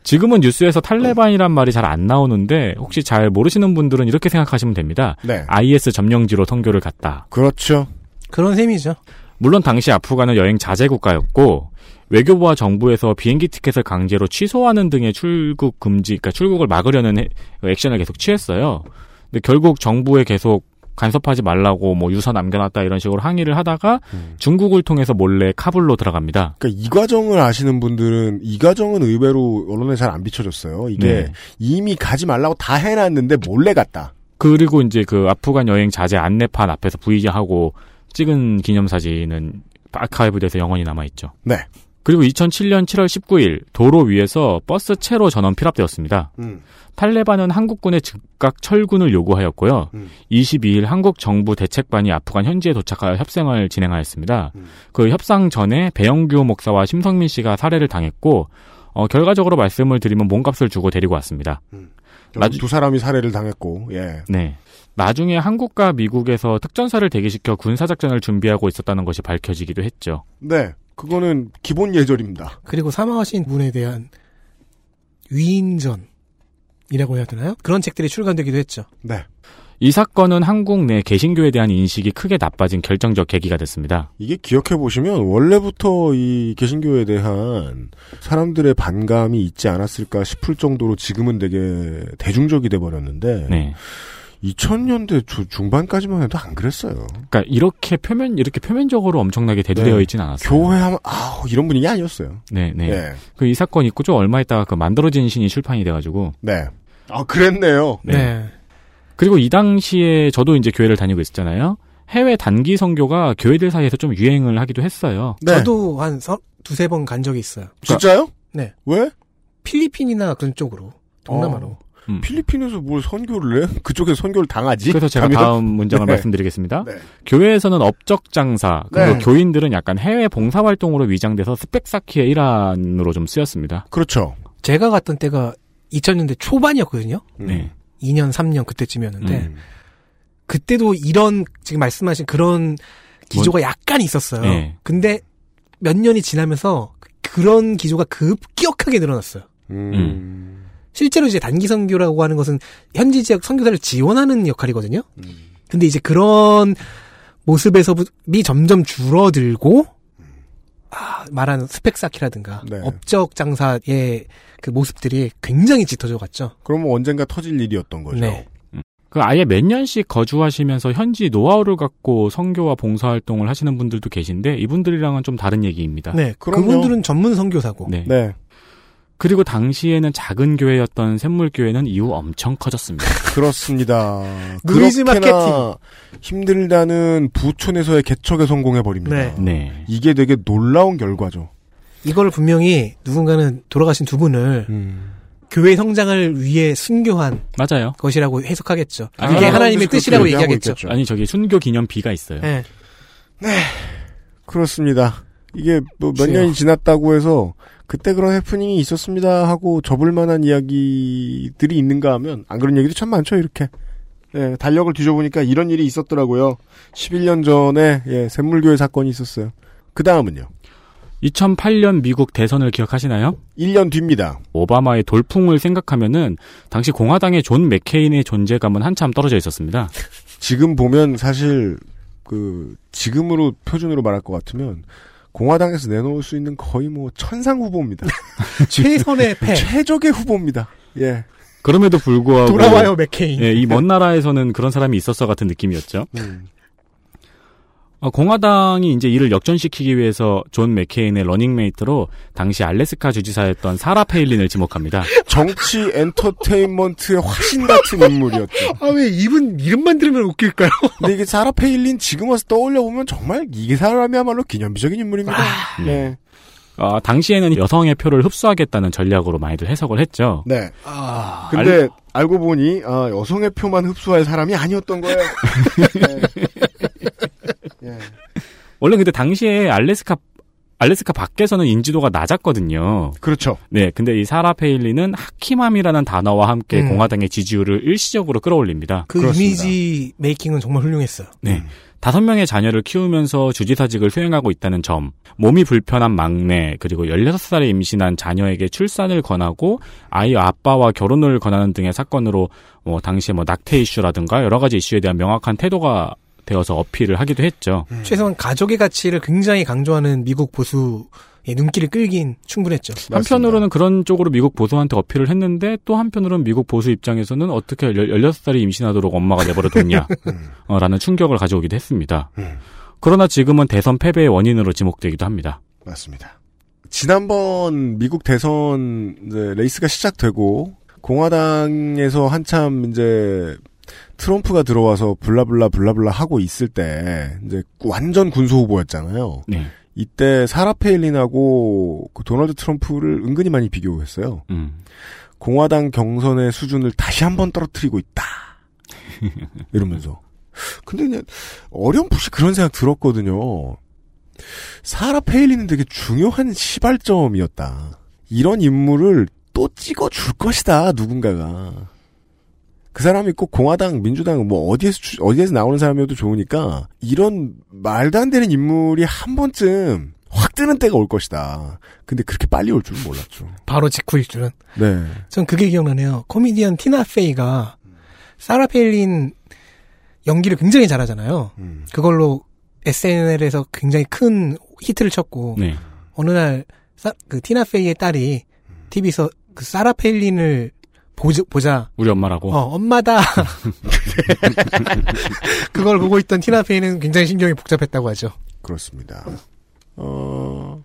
S3: 지금은 뉴스에서 탈레반이란 말이 잘 안 나오는데 혹시 잘 모르시는 분들은 이렇게 생각하시면 됩니다.
S2: 네.
S3: IS 점령지로 선교를 갔다.
S2: 그렇죠.
S9: 그런 셈이죠.
S3: 물론 당시 아프간은 여행 자제 국가였고 외교부와 정부에서 비행기 티켓을 강제로 취소하는 등의 출국 금지, 그러니까 출국을 막으려는 해- 액션을 계속 취했어요. 근데 결국 정부에 계속 간섭하지 말라고 뭐 유서 남겨놨다 이런 식으로 항의를 하다가 중국을 통해서 몰래 카불로 들어갑니다.
S2: 그러니까 이 과정을 아시는 분들은 이 과정은 의외로 언론에 잘 안 비춰졌어요. 이게
S3: 네.
S2: 이미 가지 말라고 다 해놨는데 몰래 갔다.
S3: 그리고 이제 그 아프간 여행 자제 안내판 앞에서 부의하고 찍은 기념사진은 아카이브돼서 영원히 남아있죠.
S2: 네.
S3: 그리고 2007년 7월 19일 도로 위에서 버스 채로 전원 피랍되었습니다.
S2: 음.
S3: 탈레반은 한국군의 즉각 철군을 요구하였고요.
S2: 음.
S3: 22일 한국 정부 대책반이 아프간 현지에 도착하여 협상을 진행하였습니다.
S2: 음.
S3: 그 협상 전에 배영규 목사와 심성민 씨가 살해를 당했고 어, 결과적으로 말씀을 드리면 몸값을 주고 데리고 왔습니다.
S2: 나두 사람이 살해를 당했고, 예.
S3: 네. 나중에 한국과 미국에서 특전사를 대기시켜 군사작전을 준비하고 있었다는 것이 밝혀지기도 했죠.
S2: 네. 그거는 기본 예절입니다.
S9: 그리고 사망하신 분에 대한 위인전이라고 해야 되나요? 그런 책들이 출간되기도 했죠.
S2: 네.
S3: 이 사건은 한국 내 개신교에 대한 인식이 크게 나빠진 결정적 계기가 됐습니다.
S2: 이게 기억해 보시면 원래부터 이 개신교에 대한 사람들의 반감이 있지 않았을까 싶을 정도로 지금은 되게 대중적이 돼 버렸는데
S3: 네.
S2: 2000년대 중반까지만 해도 안 그랬어요.
S3: 그러니까 이렇게 표면 이렇게 표면적으로 엄청나게 대두되어
S2: 네.
S3: 있진 않았어요.
S2: 교회 하면 아우 이런 분위기 아니었어요.
S3: 네, 네.
S2: 예.
S3: 그이 사건 있고 좀 얼마 있다가 그 만들어진 신이 출판이 돼가지고.
S2: 네. 아 그랬네요.
S3: 네. 그리고 이 당시에 저도 이제 교회를 다니고 있었잖아요. 해외 단기 선교가 교회들 사이에서 좀 유행을 하기도 했어요.
S9: 저도 한 서, 두세 번 간 적이 있어요.
S2: 진짜요?
S9: 네.
S2: 왜?
S9: 필리핀이나 그런 쪽으로. 동남아로.
S2: 어. 필리핀에서 뭘 선교를 해? 그쪽에서 선교를 당하지?
S3: 그래서 제가
S2: 가면?
S3: 다음 문장을
S2: 네.
S3: 말씀드리겠습니다.
S2: 네.
S3: 교회에서는 업적 장사, 그리고
S2: 네.
S3: 교인들은 약간 해외 봉사 활동으로 위장돼서 스펙 쌓기의 일환으로 좀 쓰였습니다.
S2: 그렇죠.
S9: 제가 갔던 때가 2000년대 초반이었거든요.
S3: 네.
S9: 2년, 3년 그때쯤이었는데
S3: 음.
S9: 그때도 이런 지금 말씀하신 그런 기조가 약간 있었어요.
S3: 네.
S9: 근데 몇 년이 지나면서 그런 기조가 급격하게 늘어났어요.
S2: 음.
S9: 실제로 이제 단기 선교라고 하는 것은 현지 지역 선교사를 지원하는 역할이거든요.
S2: 음.
S9: 근데 이제 그런 모습에서이 점점 줄어들고 아, 말하는 스펙 쌓기라든가
S2: 네.
S9: 업적 장사의 그 모습들이 굉장히 짙어져 갔죠.
S2: 그러면 언젠가 터질 일이었던 거죠.
S9: 네.
S3: 그 아예 몇 년씩 거주하시면서 현지 노하우를 갖고 선교와 봉사 활동을 하시는 분들도 계신데 이분들이랑은 좀 다른 얘기입니다.
S9: 네. 그분들은 전문 선교사고.
S3: 네.
S2: 네.
S3: 그리고 당시에는 작은 교회였던 샘물교회는 이후 엄청 커졌습니다.
S2: 그렇습니다.
S9: 노이즈
S2: 그렇게나 힘들다는 부촌에서의 개척에 성공해 버립니다.
S9: 네.
S3: 네.
S2: 이게 되게 놀라운 결과죠.
S9: 이걸 분명히 누군가는 돌아가신 두 분을
S2: 음.
S9: 교회 성장을 위해 순교한
S3: 맞아요.
S9: 것이라고 해석하겠죠.
S3: 아니,
S9: 그게
S3: 아,
S9: 하나님의 뜻이라고 얘기하겠죠.
S3: 아니 저기 순교 기념비가 있어요.
S9: 네.
S2: 그렇습니다. 이게 뭐 몇. 년이 지났다고 해서 그때 그런 해프닝이 있었습니다 하고 접을 만한 이야기들이 있는가 하면 안 그런 얘기도 참 많죠 이렇게. 예, 달력을 뒤져보니까 이런 일이 있었더라고요. 11년 전에 예, 샘물교회 사건이 있었어요. 그 다음은요.
S3: 2008년 미국 대선을 기억하시나요?
S2: 1년 뒤입니다.
S3: 오바마의 돌풍을 생각하면은 당시 공화당의 존 맥케인의 존재감은 한참 떨어져 있었습니다.
S2: 지금 보면 사실 그 지금으로 표준으로 말할 것 같으면 공화당에서 내놓을 수 있는 거의 뭐 천상 후보입니다.
S9: 최선의 패.
S2: 최적의 후보입니다. 예.
S3: 그럼에도 불구하고
S9: 돌아와요, 맥케인.
S3: 예, 이 먼 나라에서는 그런 사람이 있었어 같은 느낌이었죠.
S2: 음.
S3: 어, 공화당이 이제 이를 역전시키기 위해서 존 맥케인의 러닝메이트로 당시 알래스카 주지사였던 사라 페일린을 지목합니다.
S2: 정치 엔터테인먼트의 화신 같은 인물이었죠.
S9: 아, 왜 이분 이름만 들으면 웃길까요?
S2: 근데 이게 사라 페일린 지금 와서 떠올려 보면 정말 이게 사람이야말로 기념비적인 인물입니다. 네.
S3: 어, 당시에는 여성의 표를 흡수하겠다는 전략으로 많이들 해석을 했죠.
S2: 네.
S9: 아,
S2: 근데 알 고 보니 아, 여성의 표만 흡수할 사람이 아니었던 거예요. 네.
S3: 원래 근데 당시에 알래스카 알래스카 밖에서는 인지도가 낮았거든요.
S2: 그렇죠.
S3: 네, 근데 이 사라 페일리는 하키맘이라는 단어와 함께
S9: 음.
S3: 공화당의 지지율을 일시적으로 끌어올립니다.
S9: 그 이미지 메이킹은 정말 훌륭했어요.
S3: 네. 다섯 명의 자녀를 키우면서 주지사직을 수행하고 있다는 점, 몸이 불편한 막내, 그리고 16살에 임신한 자녀에게 출산을 권하고 아이 아빠와 결혼을 권하는 등의 사건으로 뭐 당시에 뭐 낙태 이슈라든가 여러 가지 이슈에 대한 명확한 태도가 되어서 어필을 하기도 했죠.
S9: 최소한 가족의 가치를 굉장히 강조하는 미국 보수의 눈길을 끌긴 충분했죠.
S3: 한편으로는 그런 쪽으로 미국 보수한테 어필을 했는데 또 한편으로는 미국 보수 입장에서는 어떻게 16살이 임신하도록 엄마가 내버려 뒀냐 어, 라는 충격을 가져오기도 했습니다. 그러나 지금은 대선 패배의 원인으로 지목되기도 합니다.
S2: 맞습니다. 지난번 미국 대선 이제 레이스가 시작되고 공화당에서 한참 이제 트럼프가 들어와서 blah blah blah blah 하고 있을 때 이제 완전 군소 후보였잖아요.
S3: 네.
S2: 이때 사라 페일린하고 그 도널드 트럼프를 은근히 많이 비교했어요.
S3: 음.
S2: 공화당 경선의 수준을 다시 한번 떨어뜨리고 있다. 이러면서. 근데 그냥 어렴풋이 그런 생각 들었거든요. 사라 페일린은 되게 중요한 시발점이었다. 이런 인물을 또 찍어줄 것이다, 누군가가. 그 사람이 꼭 공화당, 민주당, 뭐, 어디에서, 주- 어디에서 나오는 사람이어도 좋으니까, 이런 말도 안 되는 인물이 한 번쯤 확 뜨는 때가 올 것이다. 근데 그렇게 빨리 올 줄은 몰랐죠.
S9: 바로 직후일 줄은.
S2: 네.
S9: 전 그게 기억나네요. 코미디언 티나 페이가 사라 페일린 연기를 굉장히 잘하잖아요.
S2: 음.
S9: 그걸로 SNL에서 굉장히 큰 히트를 쳤고
S3: 네.
S9: 어느 날 그 티나 페이의 딸이 TV에서 그 사라 페일린을 보자, 보자.
S3: 우리 엄마라고.
S9: 어, 엄마다. 그걸 보고 있던 티나 페이는 굉장히 신경이 복잡했다고 하죠.
S2: 그렇습니다. 어,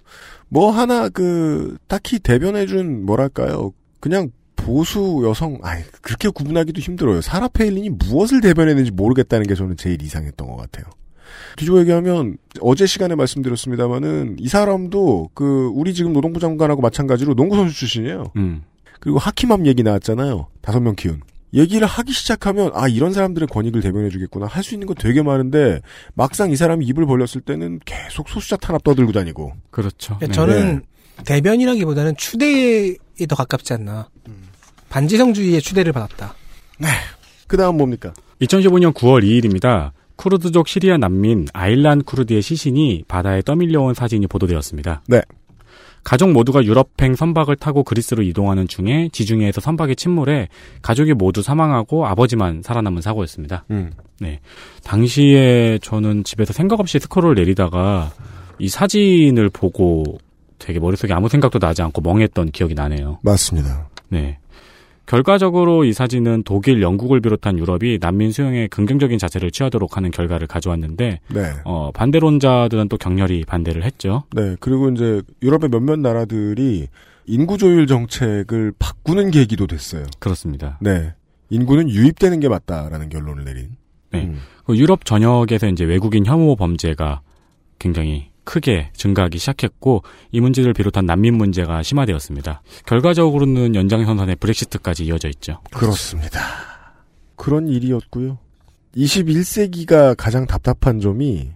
S2: 뭐 하나 그, 딱히 대변해준, 뭐랄까요. 그냥 보수 여성, 아이, 그렇게 구분하기도 힘들어요. 사라 페일린이 무엇을 대변했는지 모르겠다는 게 저는 제일 이상했던 것 같아요. 뒤집어 얘기하면, 어제 시간에 말씀드렸습니다마는, 이 사람도, 그, 우리 지금 노동부 장관하고 마찬가지로 농구 선수 출신이에요.
S3: 음.
S2: 그리고 하키맘 얘기 나왔잖아요. 다섯 명 키운. 얘기를 하기 시작하면 아 이런 사람들의 권익을 대변해주겠구나 할 수 있는 거 되게 많은데 막상 이 사람이 입을 벌렸을 때는 계속 소수자 탄압 떠들고 다니고.
S3: 그렇죠.
S9: 그러니까 저는 대변이라기보다는 추대에 더 가깝지 않나. 반지성주의의 추대를 받았다.
S2: 그 다음 뭡니까?
S3: 2015년 9월 2일입니다. 쿠르드족 시리아 난민 아일란 쿠르드의 시신이 바다에 떠밀려온 사진이 보도되었습니다.
S2: 네.
S3: 가족 모두가 유럽행 선박을 타고 그리스로 이동하는 중에 지중해에서 선박이 침몰해 가족이 모두 사망하고 아버지만 살아남은 사고였습니다.
S2: 음.
S3: 네. 당시에 저는 집에서 생각 없이 스크롤을 내리다가 이 사진을 보고 되게 머릿속에 아무 생각도 나지 않고 멍했던 기억이 나네요.
S2: 맞습니다.
S3: 네. 결과적으로 이 사진은 독일, 영국을 비롯한 유럽이 난민 수용에 긍정적인 자세를 취하도록 하는 결과를 가져왔는데
S2: 네.
S3: 어, 반대론자들은 또 격렬히 반대를 했죠.
S2: 네. 그리고 이제 유럽의 몇몇 나라들이 인구 조율 정책을 바꾸는 계기도 됐어요.
S3: 그렇습니다.
S2: 네. 인구는 유입되는 게 맞다라는 결론을 내린.
S3: 네.
S2: 음.
S3: 그 유럽 전역에서 이제 외국인 혐오 범죄가 굉장히 크게 증가하기 시작했고 이 문제를 비롯한 난민 문제가 심화되었습니다. 결과적으로는 연장선상의 브렉시트까지 이어져 있죠.
S2: 그렇습니다. 그런 일이었고요. 21세기가 가장 답답한 점이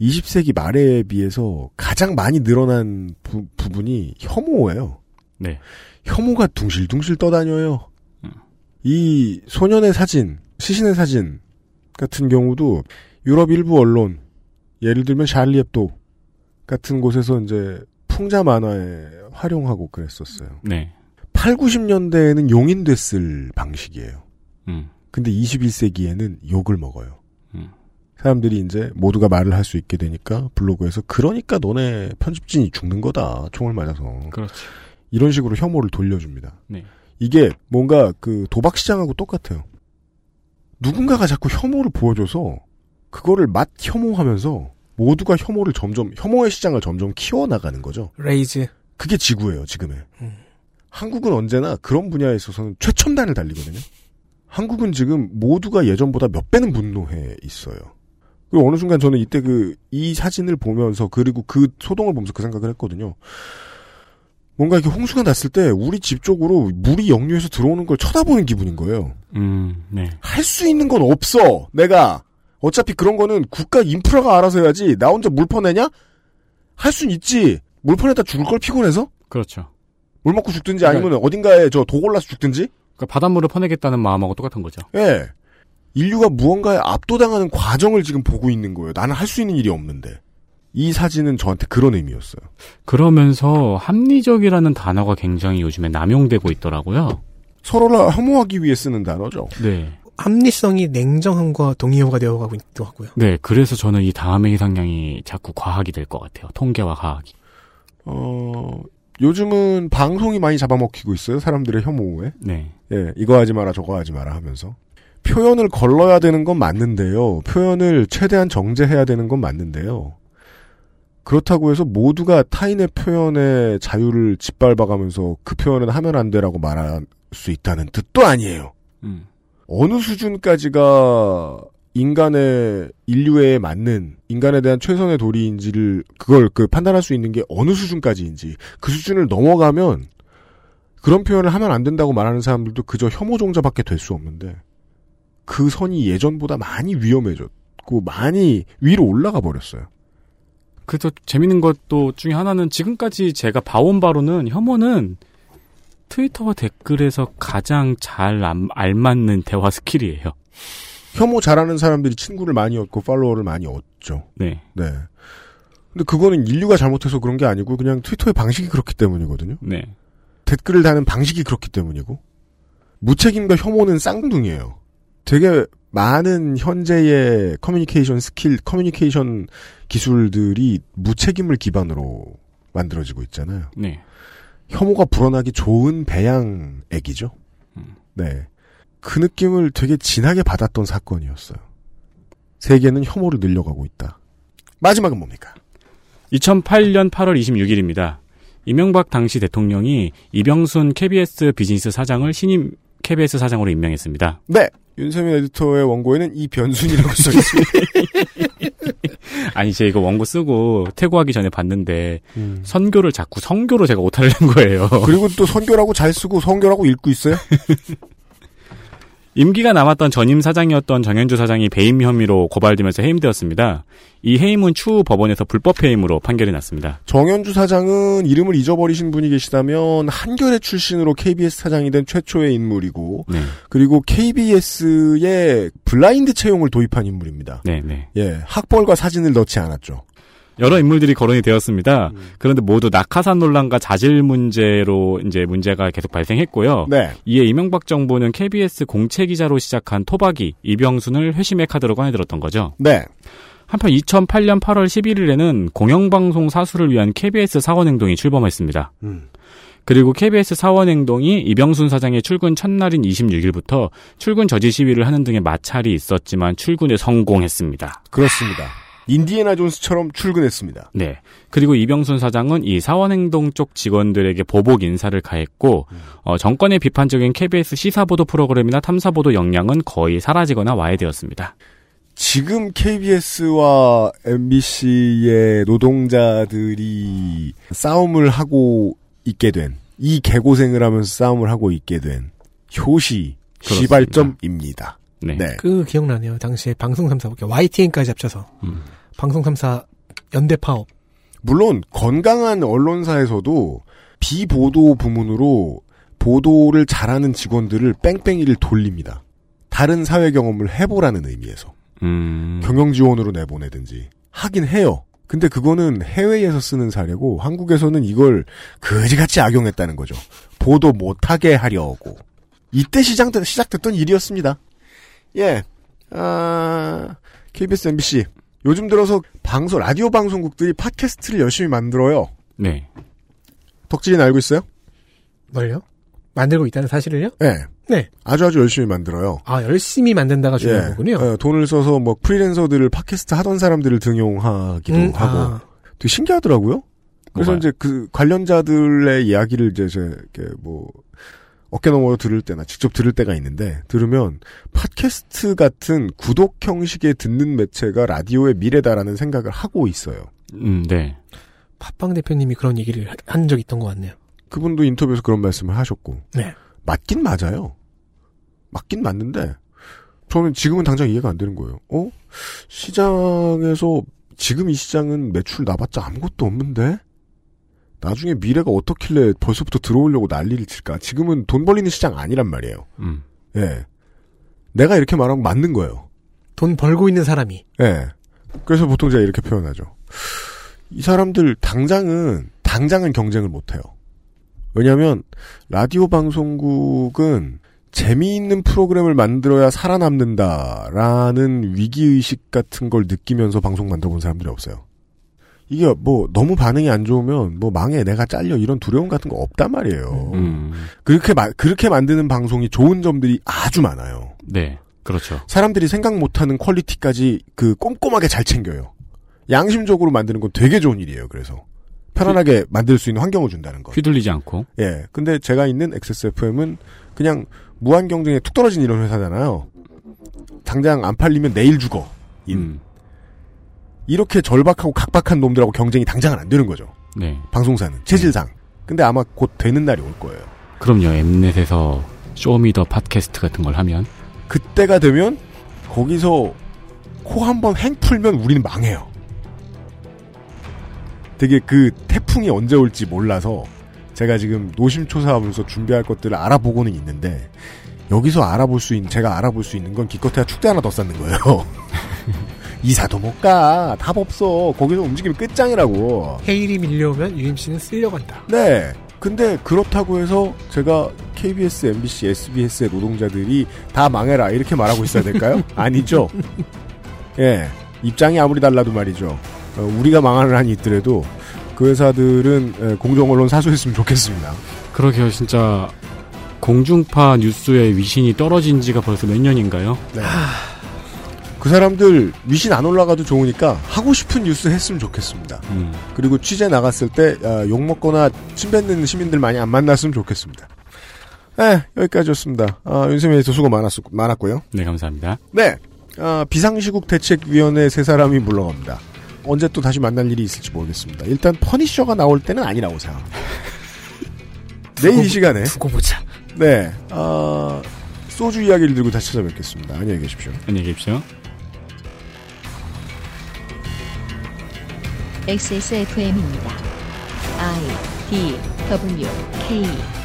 S2: 20세기 말에 비해서 가장 많이 늘어난 부, 분이 혐오예요.
S3: 네.
S2: 혐오가 둥실둥실 떠다녀요. 이 소년의 사진, 시신의 사진 같은 경우도 유럽 일부 언론, 예를 들면 샬리 앱도 같은 곳에서 이제 풍자 만화에 활용하고 그랬었어요.
S3: 네.
S2: 8, 90년대에는 용인됐을 방식이에요.
S3: 음.
S2: 근데 21세기에는 욕을 먹어요.
S3: 음.
S2: 사람들이 이제 모두가 말을 할 수 있게 되니까 블로그에서 그러니까 너네 편집진이 죽는 거다. 총을 맞아서.
S3: 그렇지.
S2: 이런 식으로 혐오를 돌려줍니다.
S3: 네.
S2: 이게 뭔가 그 도박 시장하고 똑같아요. 누군가가 자꾸 혐오를 보여줘서 그거를 맛 혐오하면서 모두가 혐오를 점점 혐오의 시장을 점점 키워 나가는 거죠.
S9: Raise.
S2: 그게 지구예요, 지금의. 한국은 언제나 그런 분야에 있어서는 최첨단을 달리거든요. 한국은 지금 모두가 예전보다 몇 배는 분노해 있어요. 그리고 어느 순간 저는 이때 그, 이 사진을 보면서, 그리고 그 소동을 보면서 그 생각을 했거든요. 뭔가 이렇게 홍수가 났을 때, 우리 집 쪽으로 물이 역류해서 들어오는 걸 쳐다보는 기분인 거예요.
S3: 음, 네.
S2: 할 수 있는 건 없어, 내가. 어차피 그런 거는 국가 인프라가 알아서 해야지, 나 혼자 물 퍼내냐? 할 순 있지. 물 퍼내다 죽을 걸 피곤해서?
S3: 그렇죠.
S2: 물 먹고 죽든지 아니면 어딘가에 저 도골라서 죽든지?
S3: 그러니까 바닷물을 퍼내겠다는 마음하고 똑같은 거죠.
S2: 예. 인류가 무언가에 압도당하는 과정을 지금 보고 있는 거예요. 나는 할 수 있는 일이 없는데. 이 사진은 저한테 그런 의미였어요.
S3: 그러면서 합리적이라는 단어가 굉장히 요즘에 남용되고 있더라고요.
S2: 서로를 혐오하기 위해 쓰는 단어죠.
S3: 네.
S9: 합리성이 냉정함과 동의어가 되어가고 있기도 하고요.
S3: 네, 그래서 저는 이 다음의 희상량이 자꾸 과학이 될 것 같아요. 통계와 과학이.
S2: 어, 요즘은 방송이 많이 잡아먹히고 있어요. 사람들의 혐오에.
S3: 네.
S2: 예, 이거 하지 마라, 저거 하지 마라 하면서. 표현을 걸러야 되는 건 맞는데요. 표현을 최대한 정제해야 되는 건 맞는데요. 그렇다고 해서 모두가 타인의 표현의 자유를 짓밟아가면서 그 표현은 하면 안 되라고 말할 수 있다는 뜻도 아니에요.
S3: 음.
S2: 어느 수준까지가 인간의 인류에 맞는 인간에 대한 최선의 도리인지를 그걸 그 판단할 수 있는 게 어느 수준까지인지 그 수준을 넘어가면 그런 표현을 하면 안 된다고 말하는 사람들도 그저 혐오종자밖에 될 수 없는데 그 선이 예전보다 많이 위험해졌고 많이 위로 올라가 버렸어요.
S3: 그래서 재밌는 것도 중에 하나는 지금까지 제가 봐온 바로는 혐오는 트위터와 댓글에서 가장 잘 알맞는 대화 skill이에요.
S2: 혐오 잘하는 사람들이 친구를 많이 얻고 팔로워를 많이 얻죠.
S3: 네.
S2: 네. 근데 그거는 인류가 잘못해서 그런 게 아니고 그냥 트위터의 방식이 그렇기 때문이거든요.
S3: 네.
S2: 댓글을 다는 방식이 그렇기 때문이고 무책임과 혐오는 쌍둥이에요. 되게 많은 현재의 커뮤니케이션 스킬, 커뮤니케이션 기술들이 무책임을 기반으로 만들어지고 있잖아요.
S3: 네.
S2: 혐오가 불어나기 좋은 배양액이죠. 네. 그 느낌을 되게 진하게 받았던 사건이었어요. 세계는 혐오를 늘려가고 있다. 마지막은 뭡니까?
S3: 2008년 8월 26일입니다. 이명박 당시 대통령이 이병순 KBS 비즈니스 사장을 신임 KBS 사장으로 임명했습니다.
S2: 네. 윤세민 에디터의 원고에는 이 변순이라고 써 있습니다.
S3: 아니, 제가 이거 원고 쓰고 퇴고하기 전에 봤는데
S2: 음.
S3: 선교를 자꾸 성교로 제가 오타를 낸 거예요.
S2: 그리고 또 선교라고 잘 쓰고 성교라고 읽고 있어요?
S3: 임기가 남았던 전임 사장이었던 정현주 사장이 배임 혐의로 고발되면서 해임되었습니다. 이 해임은 추후 법원에서 불법 해임으로 판결이 났습니다.
S2: 정현주 사장은 이름을 잊어버리신 분이 계시다면 한겨레 출신으로 KBS 사장이 된 최초의 인물이고
S3: 네.
S2: 그리고 KBS의 블라인드 채용을 도입한 인물입니다.
S3: 네, 네.
S2: 예, 학벌과 사진을 넣지 않았죠.
S3: 여러 인물들이 거론이 되었습니다. 그런데 모두 낙하산 논란과 자질 문제로 이제 문제가 계속 발생했고요.
S2: 네.
S3: 이에 이명박 정부는 KBS 공채 기자로 시작한 토박이 이병순을 회심의 카드로 꺼내들었던 거죠.
S2: 네.
S3: 한편 2008년 8월 11일에는 공영방송 사수를 위한 KBS 사원행동이 출범했습니다.
S2: 음.
S3: 그리고 KBS 사원행동이 이병순 사장의 출근 첫날인 26일부터 출근 저지 시위를 하는 등의 마찰이 있었지만 출근에 성공했습니다.
S2: 그렇습니다. 인디애나 존스처럼 출근했습니다.
S3: 네. 그리고 이병순 사장은 이 사원행동 쪽 직원들에게 보복 인사를 가했고, 어, 정권의 비판적인 KBS 시사보도 프로그램이나 탐사보도 역량은 거의 사라지거나 와해되었습니다.
S2: 지금 KBS와 MBC의 노동자들이 싸움을 하고 있게 된, 이 개고생을 하면서 싸움을 하고 있게 된 효시
S3: 그렇습니다.
S2: 시발점입니다.
S3: 네.
S9: 그 기억나네요. 당시에 방송 3사, YTN까지 합쳐서
S3: 음.
S9: 방송 3사 연대 파업.
S2: 물론 건강한 언론사에서도 비보도 부문으로 보도를 잘하는 직원들을 뺑뺑이를 돌립니다. 다른 사회 경험을 해보라는 의미에서
S3: 음.
S2: 경영 지원으로 내보내든지 하긴 해요. 근데 그거는 해외에서 쓰는 사례고 한국에서는 이걸 그지같이 악용했다는 거죠. 보도 못하게 하려고. 이때 시작, 시작됐던 일이었습니다. 예. 아, KBS, MBC. 요즘 들어서 방송, 라디오 방송국들이 팟캐스트를 열심히 만들어요.
S3: 네.
S2: 덕질이는 알고 있어요?
S9: 뭘요? 만들고 있다는 사실을요?
S2: 네.
S9: 네.
S2: 아주 아주 열심히 만들어요.
S9: 아, 열심히 만든다가 중요한
S2: 예.
S9: 거군요.
S2: 어, 돈을 써서 뭐 프리랜서들을 팟캐스트 하던 사람들을 등용하기도
S9: 음,
S2: 하고
S9: 아.
S2: 되게 신기하더라고요. 그래서
S3: 뭐가요?
S2: 이제 그 관련자들의 이야기를 이제 제 이렇게 뭐 어깨 너머 들을 때나 직접 들을 때가 있는데 들으면 팟캐스트 같은 구독 형식의 듣는 매체가 라디오의 미래다라는 생각을 하고 있어요.
S3: 음, 네.
S9: 팟빵 대표님이 그런 얘기를 한 적이 있던 것 같네요.
S2: 그분도 인터뷰에서 그런 말씀을 하셨고
S9: 네.
S2: 맞긴 맞아요. 맞긴 맞는데 저는 지금은 당장 이해가 안 되는 거예요. 어? 시장에서 지금 이 시장은 매출 나봤자 아무것도 없는데 나중에 미래가 어떻길래 벌써부터 들어오려고 난리를 칠까? 지금은 돈 벌리는 시장 아니란 말이에요.
S3: 음.
S2: 예. 내가 이렇게 말하면 맞는 거예요.
S9: 돈 벌고 있는 사람이.
S2: 예. 그래서 보통 제가 이렇게 표현하죠. 이 사람들 당장은 당장은 경쟁을 못 해요. 왜냐하면 라디오 방송국은 재미있는 프로그램을 만들어야 살아남는다라는 위기 의식 같은 걸 느끼면서 방송 만들어본 사람들이 없어요. 이게 뭐 너무 반응이 안 좋으면 뭐 망해 내가 잘려 이런 두려움 같은 거 없단 말이에요.
S3: 음.
S2: 그렇게 마- 그렇게 만드는 방송이 좋은 점들이 아주 많아요.
S3: 네. 그렇죠.
S2: 사람들이 생각 못하는 퀄리티까지 그 꼼꼼하게 잘 챙겨요. 양심적으로 만드는 건 되게 좋은 일이에요. 그래서 편안하게 만들 수 있는 환경을 준다는 거.
S3: 휘둘리지 않고.
S2: 예. 근데 제가 있는 XSFM은 그냥 무한 경쟁에 툭 떨어진 이런 회사잖아요. 당장 안 팔리면 내일 죽어. 인.
S3: 음.
S2: 이렇게 절박하고 각박한 놈들하고 경쟁이 당장은 안 되는 거죠.
S3: 네.
S2: 방송사는 체질상. 근데 아마 곧 되는 날이 올 거예요.
S3: 그럼요. 엠넷에서 Show Me the 팟캐스트 같은 걸 하면
S2: 그때가 되면 거기서 코 한 번 행 풀면 우리는 망해요. 되게 그 태풍이 언제 올지 몰라서 제가 지금 노심초사하면서 준비할 것들을 알아보고는 있는데 여기서 알아볼 수 있는 제가 알아볼 수 있는 건 기껏해야 축대 하나 더 쌓는 거예요. 이사도 못 가. 답 없어. 거기서 움직이면 끝장이라고.
S9: 헤일이 밀려오면 UMC는 쓸려고 한다.
S2: 네. 근데 그렇다고 해서 제가 KBS, MBC, SBS의 노동자들이 다 망해라 이렇게 말하고 있어야 될까요? 아니죠. 예. 입장이 아무리 달라도 말이죠. 어, 우리가 망하는 한이 있더라도 그 회사들은 예, 공정 언론 사수했으면 좋겠습니다.
S3: 그러게요. 진짜 공중파 뉴스의 위신이 떨어진 지가 벌써 몇 년인가요?
S2: 네. 그 사람들 위신 안 올라가도 좋으니까 하고 싶은 뉴스 했으면 좋겠습니다.
S3: 음.
S2: 그리고 취재 나갔을 때 아, 욕먹거나 침뱉는 시민들 많이 안 만났으면 좋겠습니다. 네, 여기까지였습니다. 아, 윤세민에서 수고 많았, 많았고요.
S3: 네, 감사합니다.
S2: 네, 아, 비상시국 대책위원회 세 사람이 물러갑니다. 언제 또 다시 만날 일이 있을지 모르겠습니다. 일단 퍼니셔가 나올 때는 아니라고 생각. 내일 이 시간에
S9: 두고 보자.
S2: 네, 아, 소주 이야기를 들고 다시 찾아뵙겠습니다. 안녕히 계십시오.
S3: 안녕히 계십시오.
S1: XSFM입니다. I D W K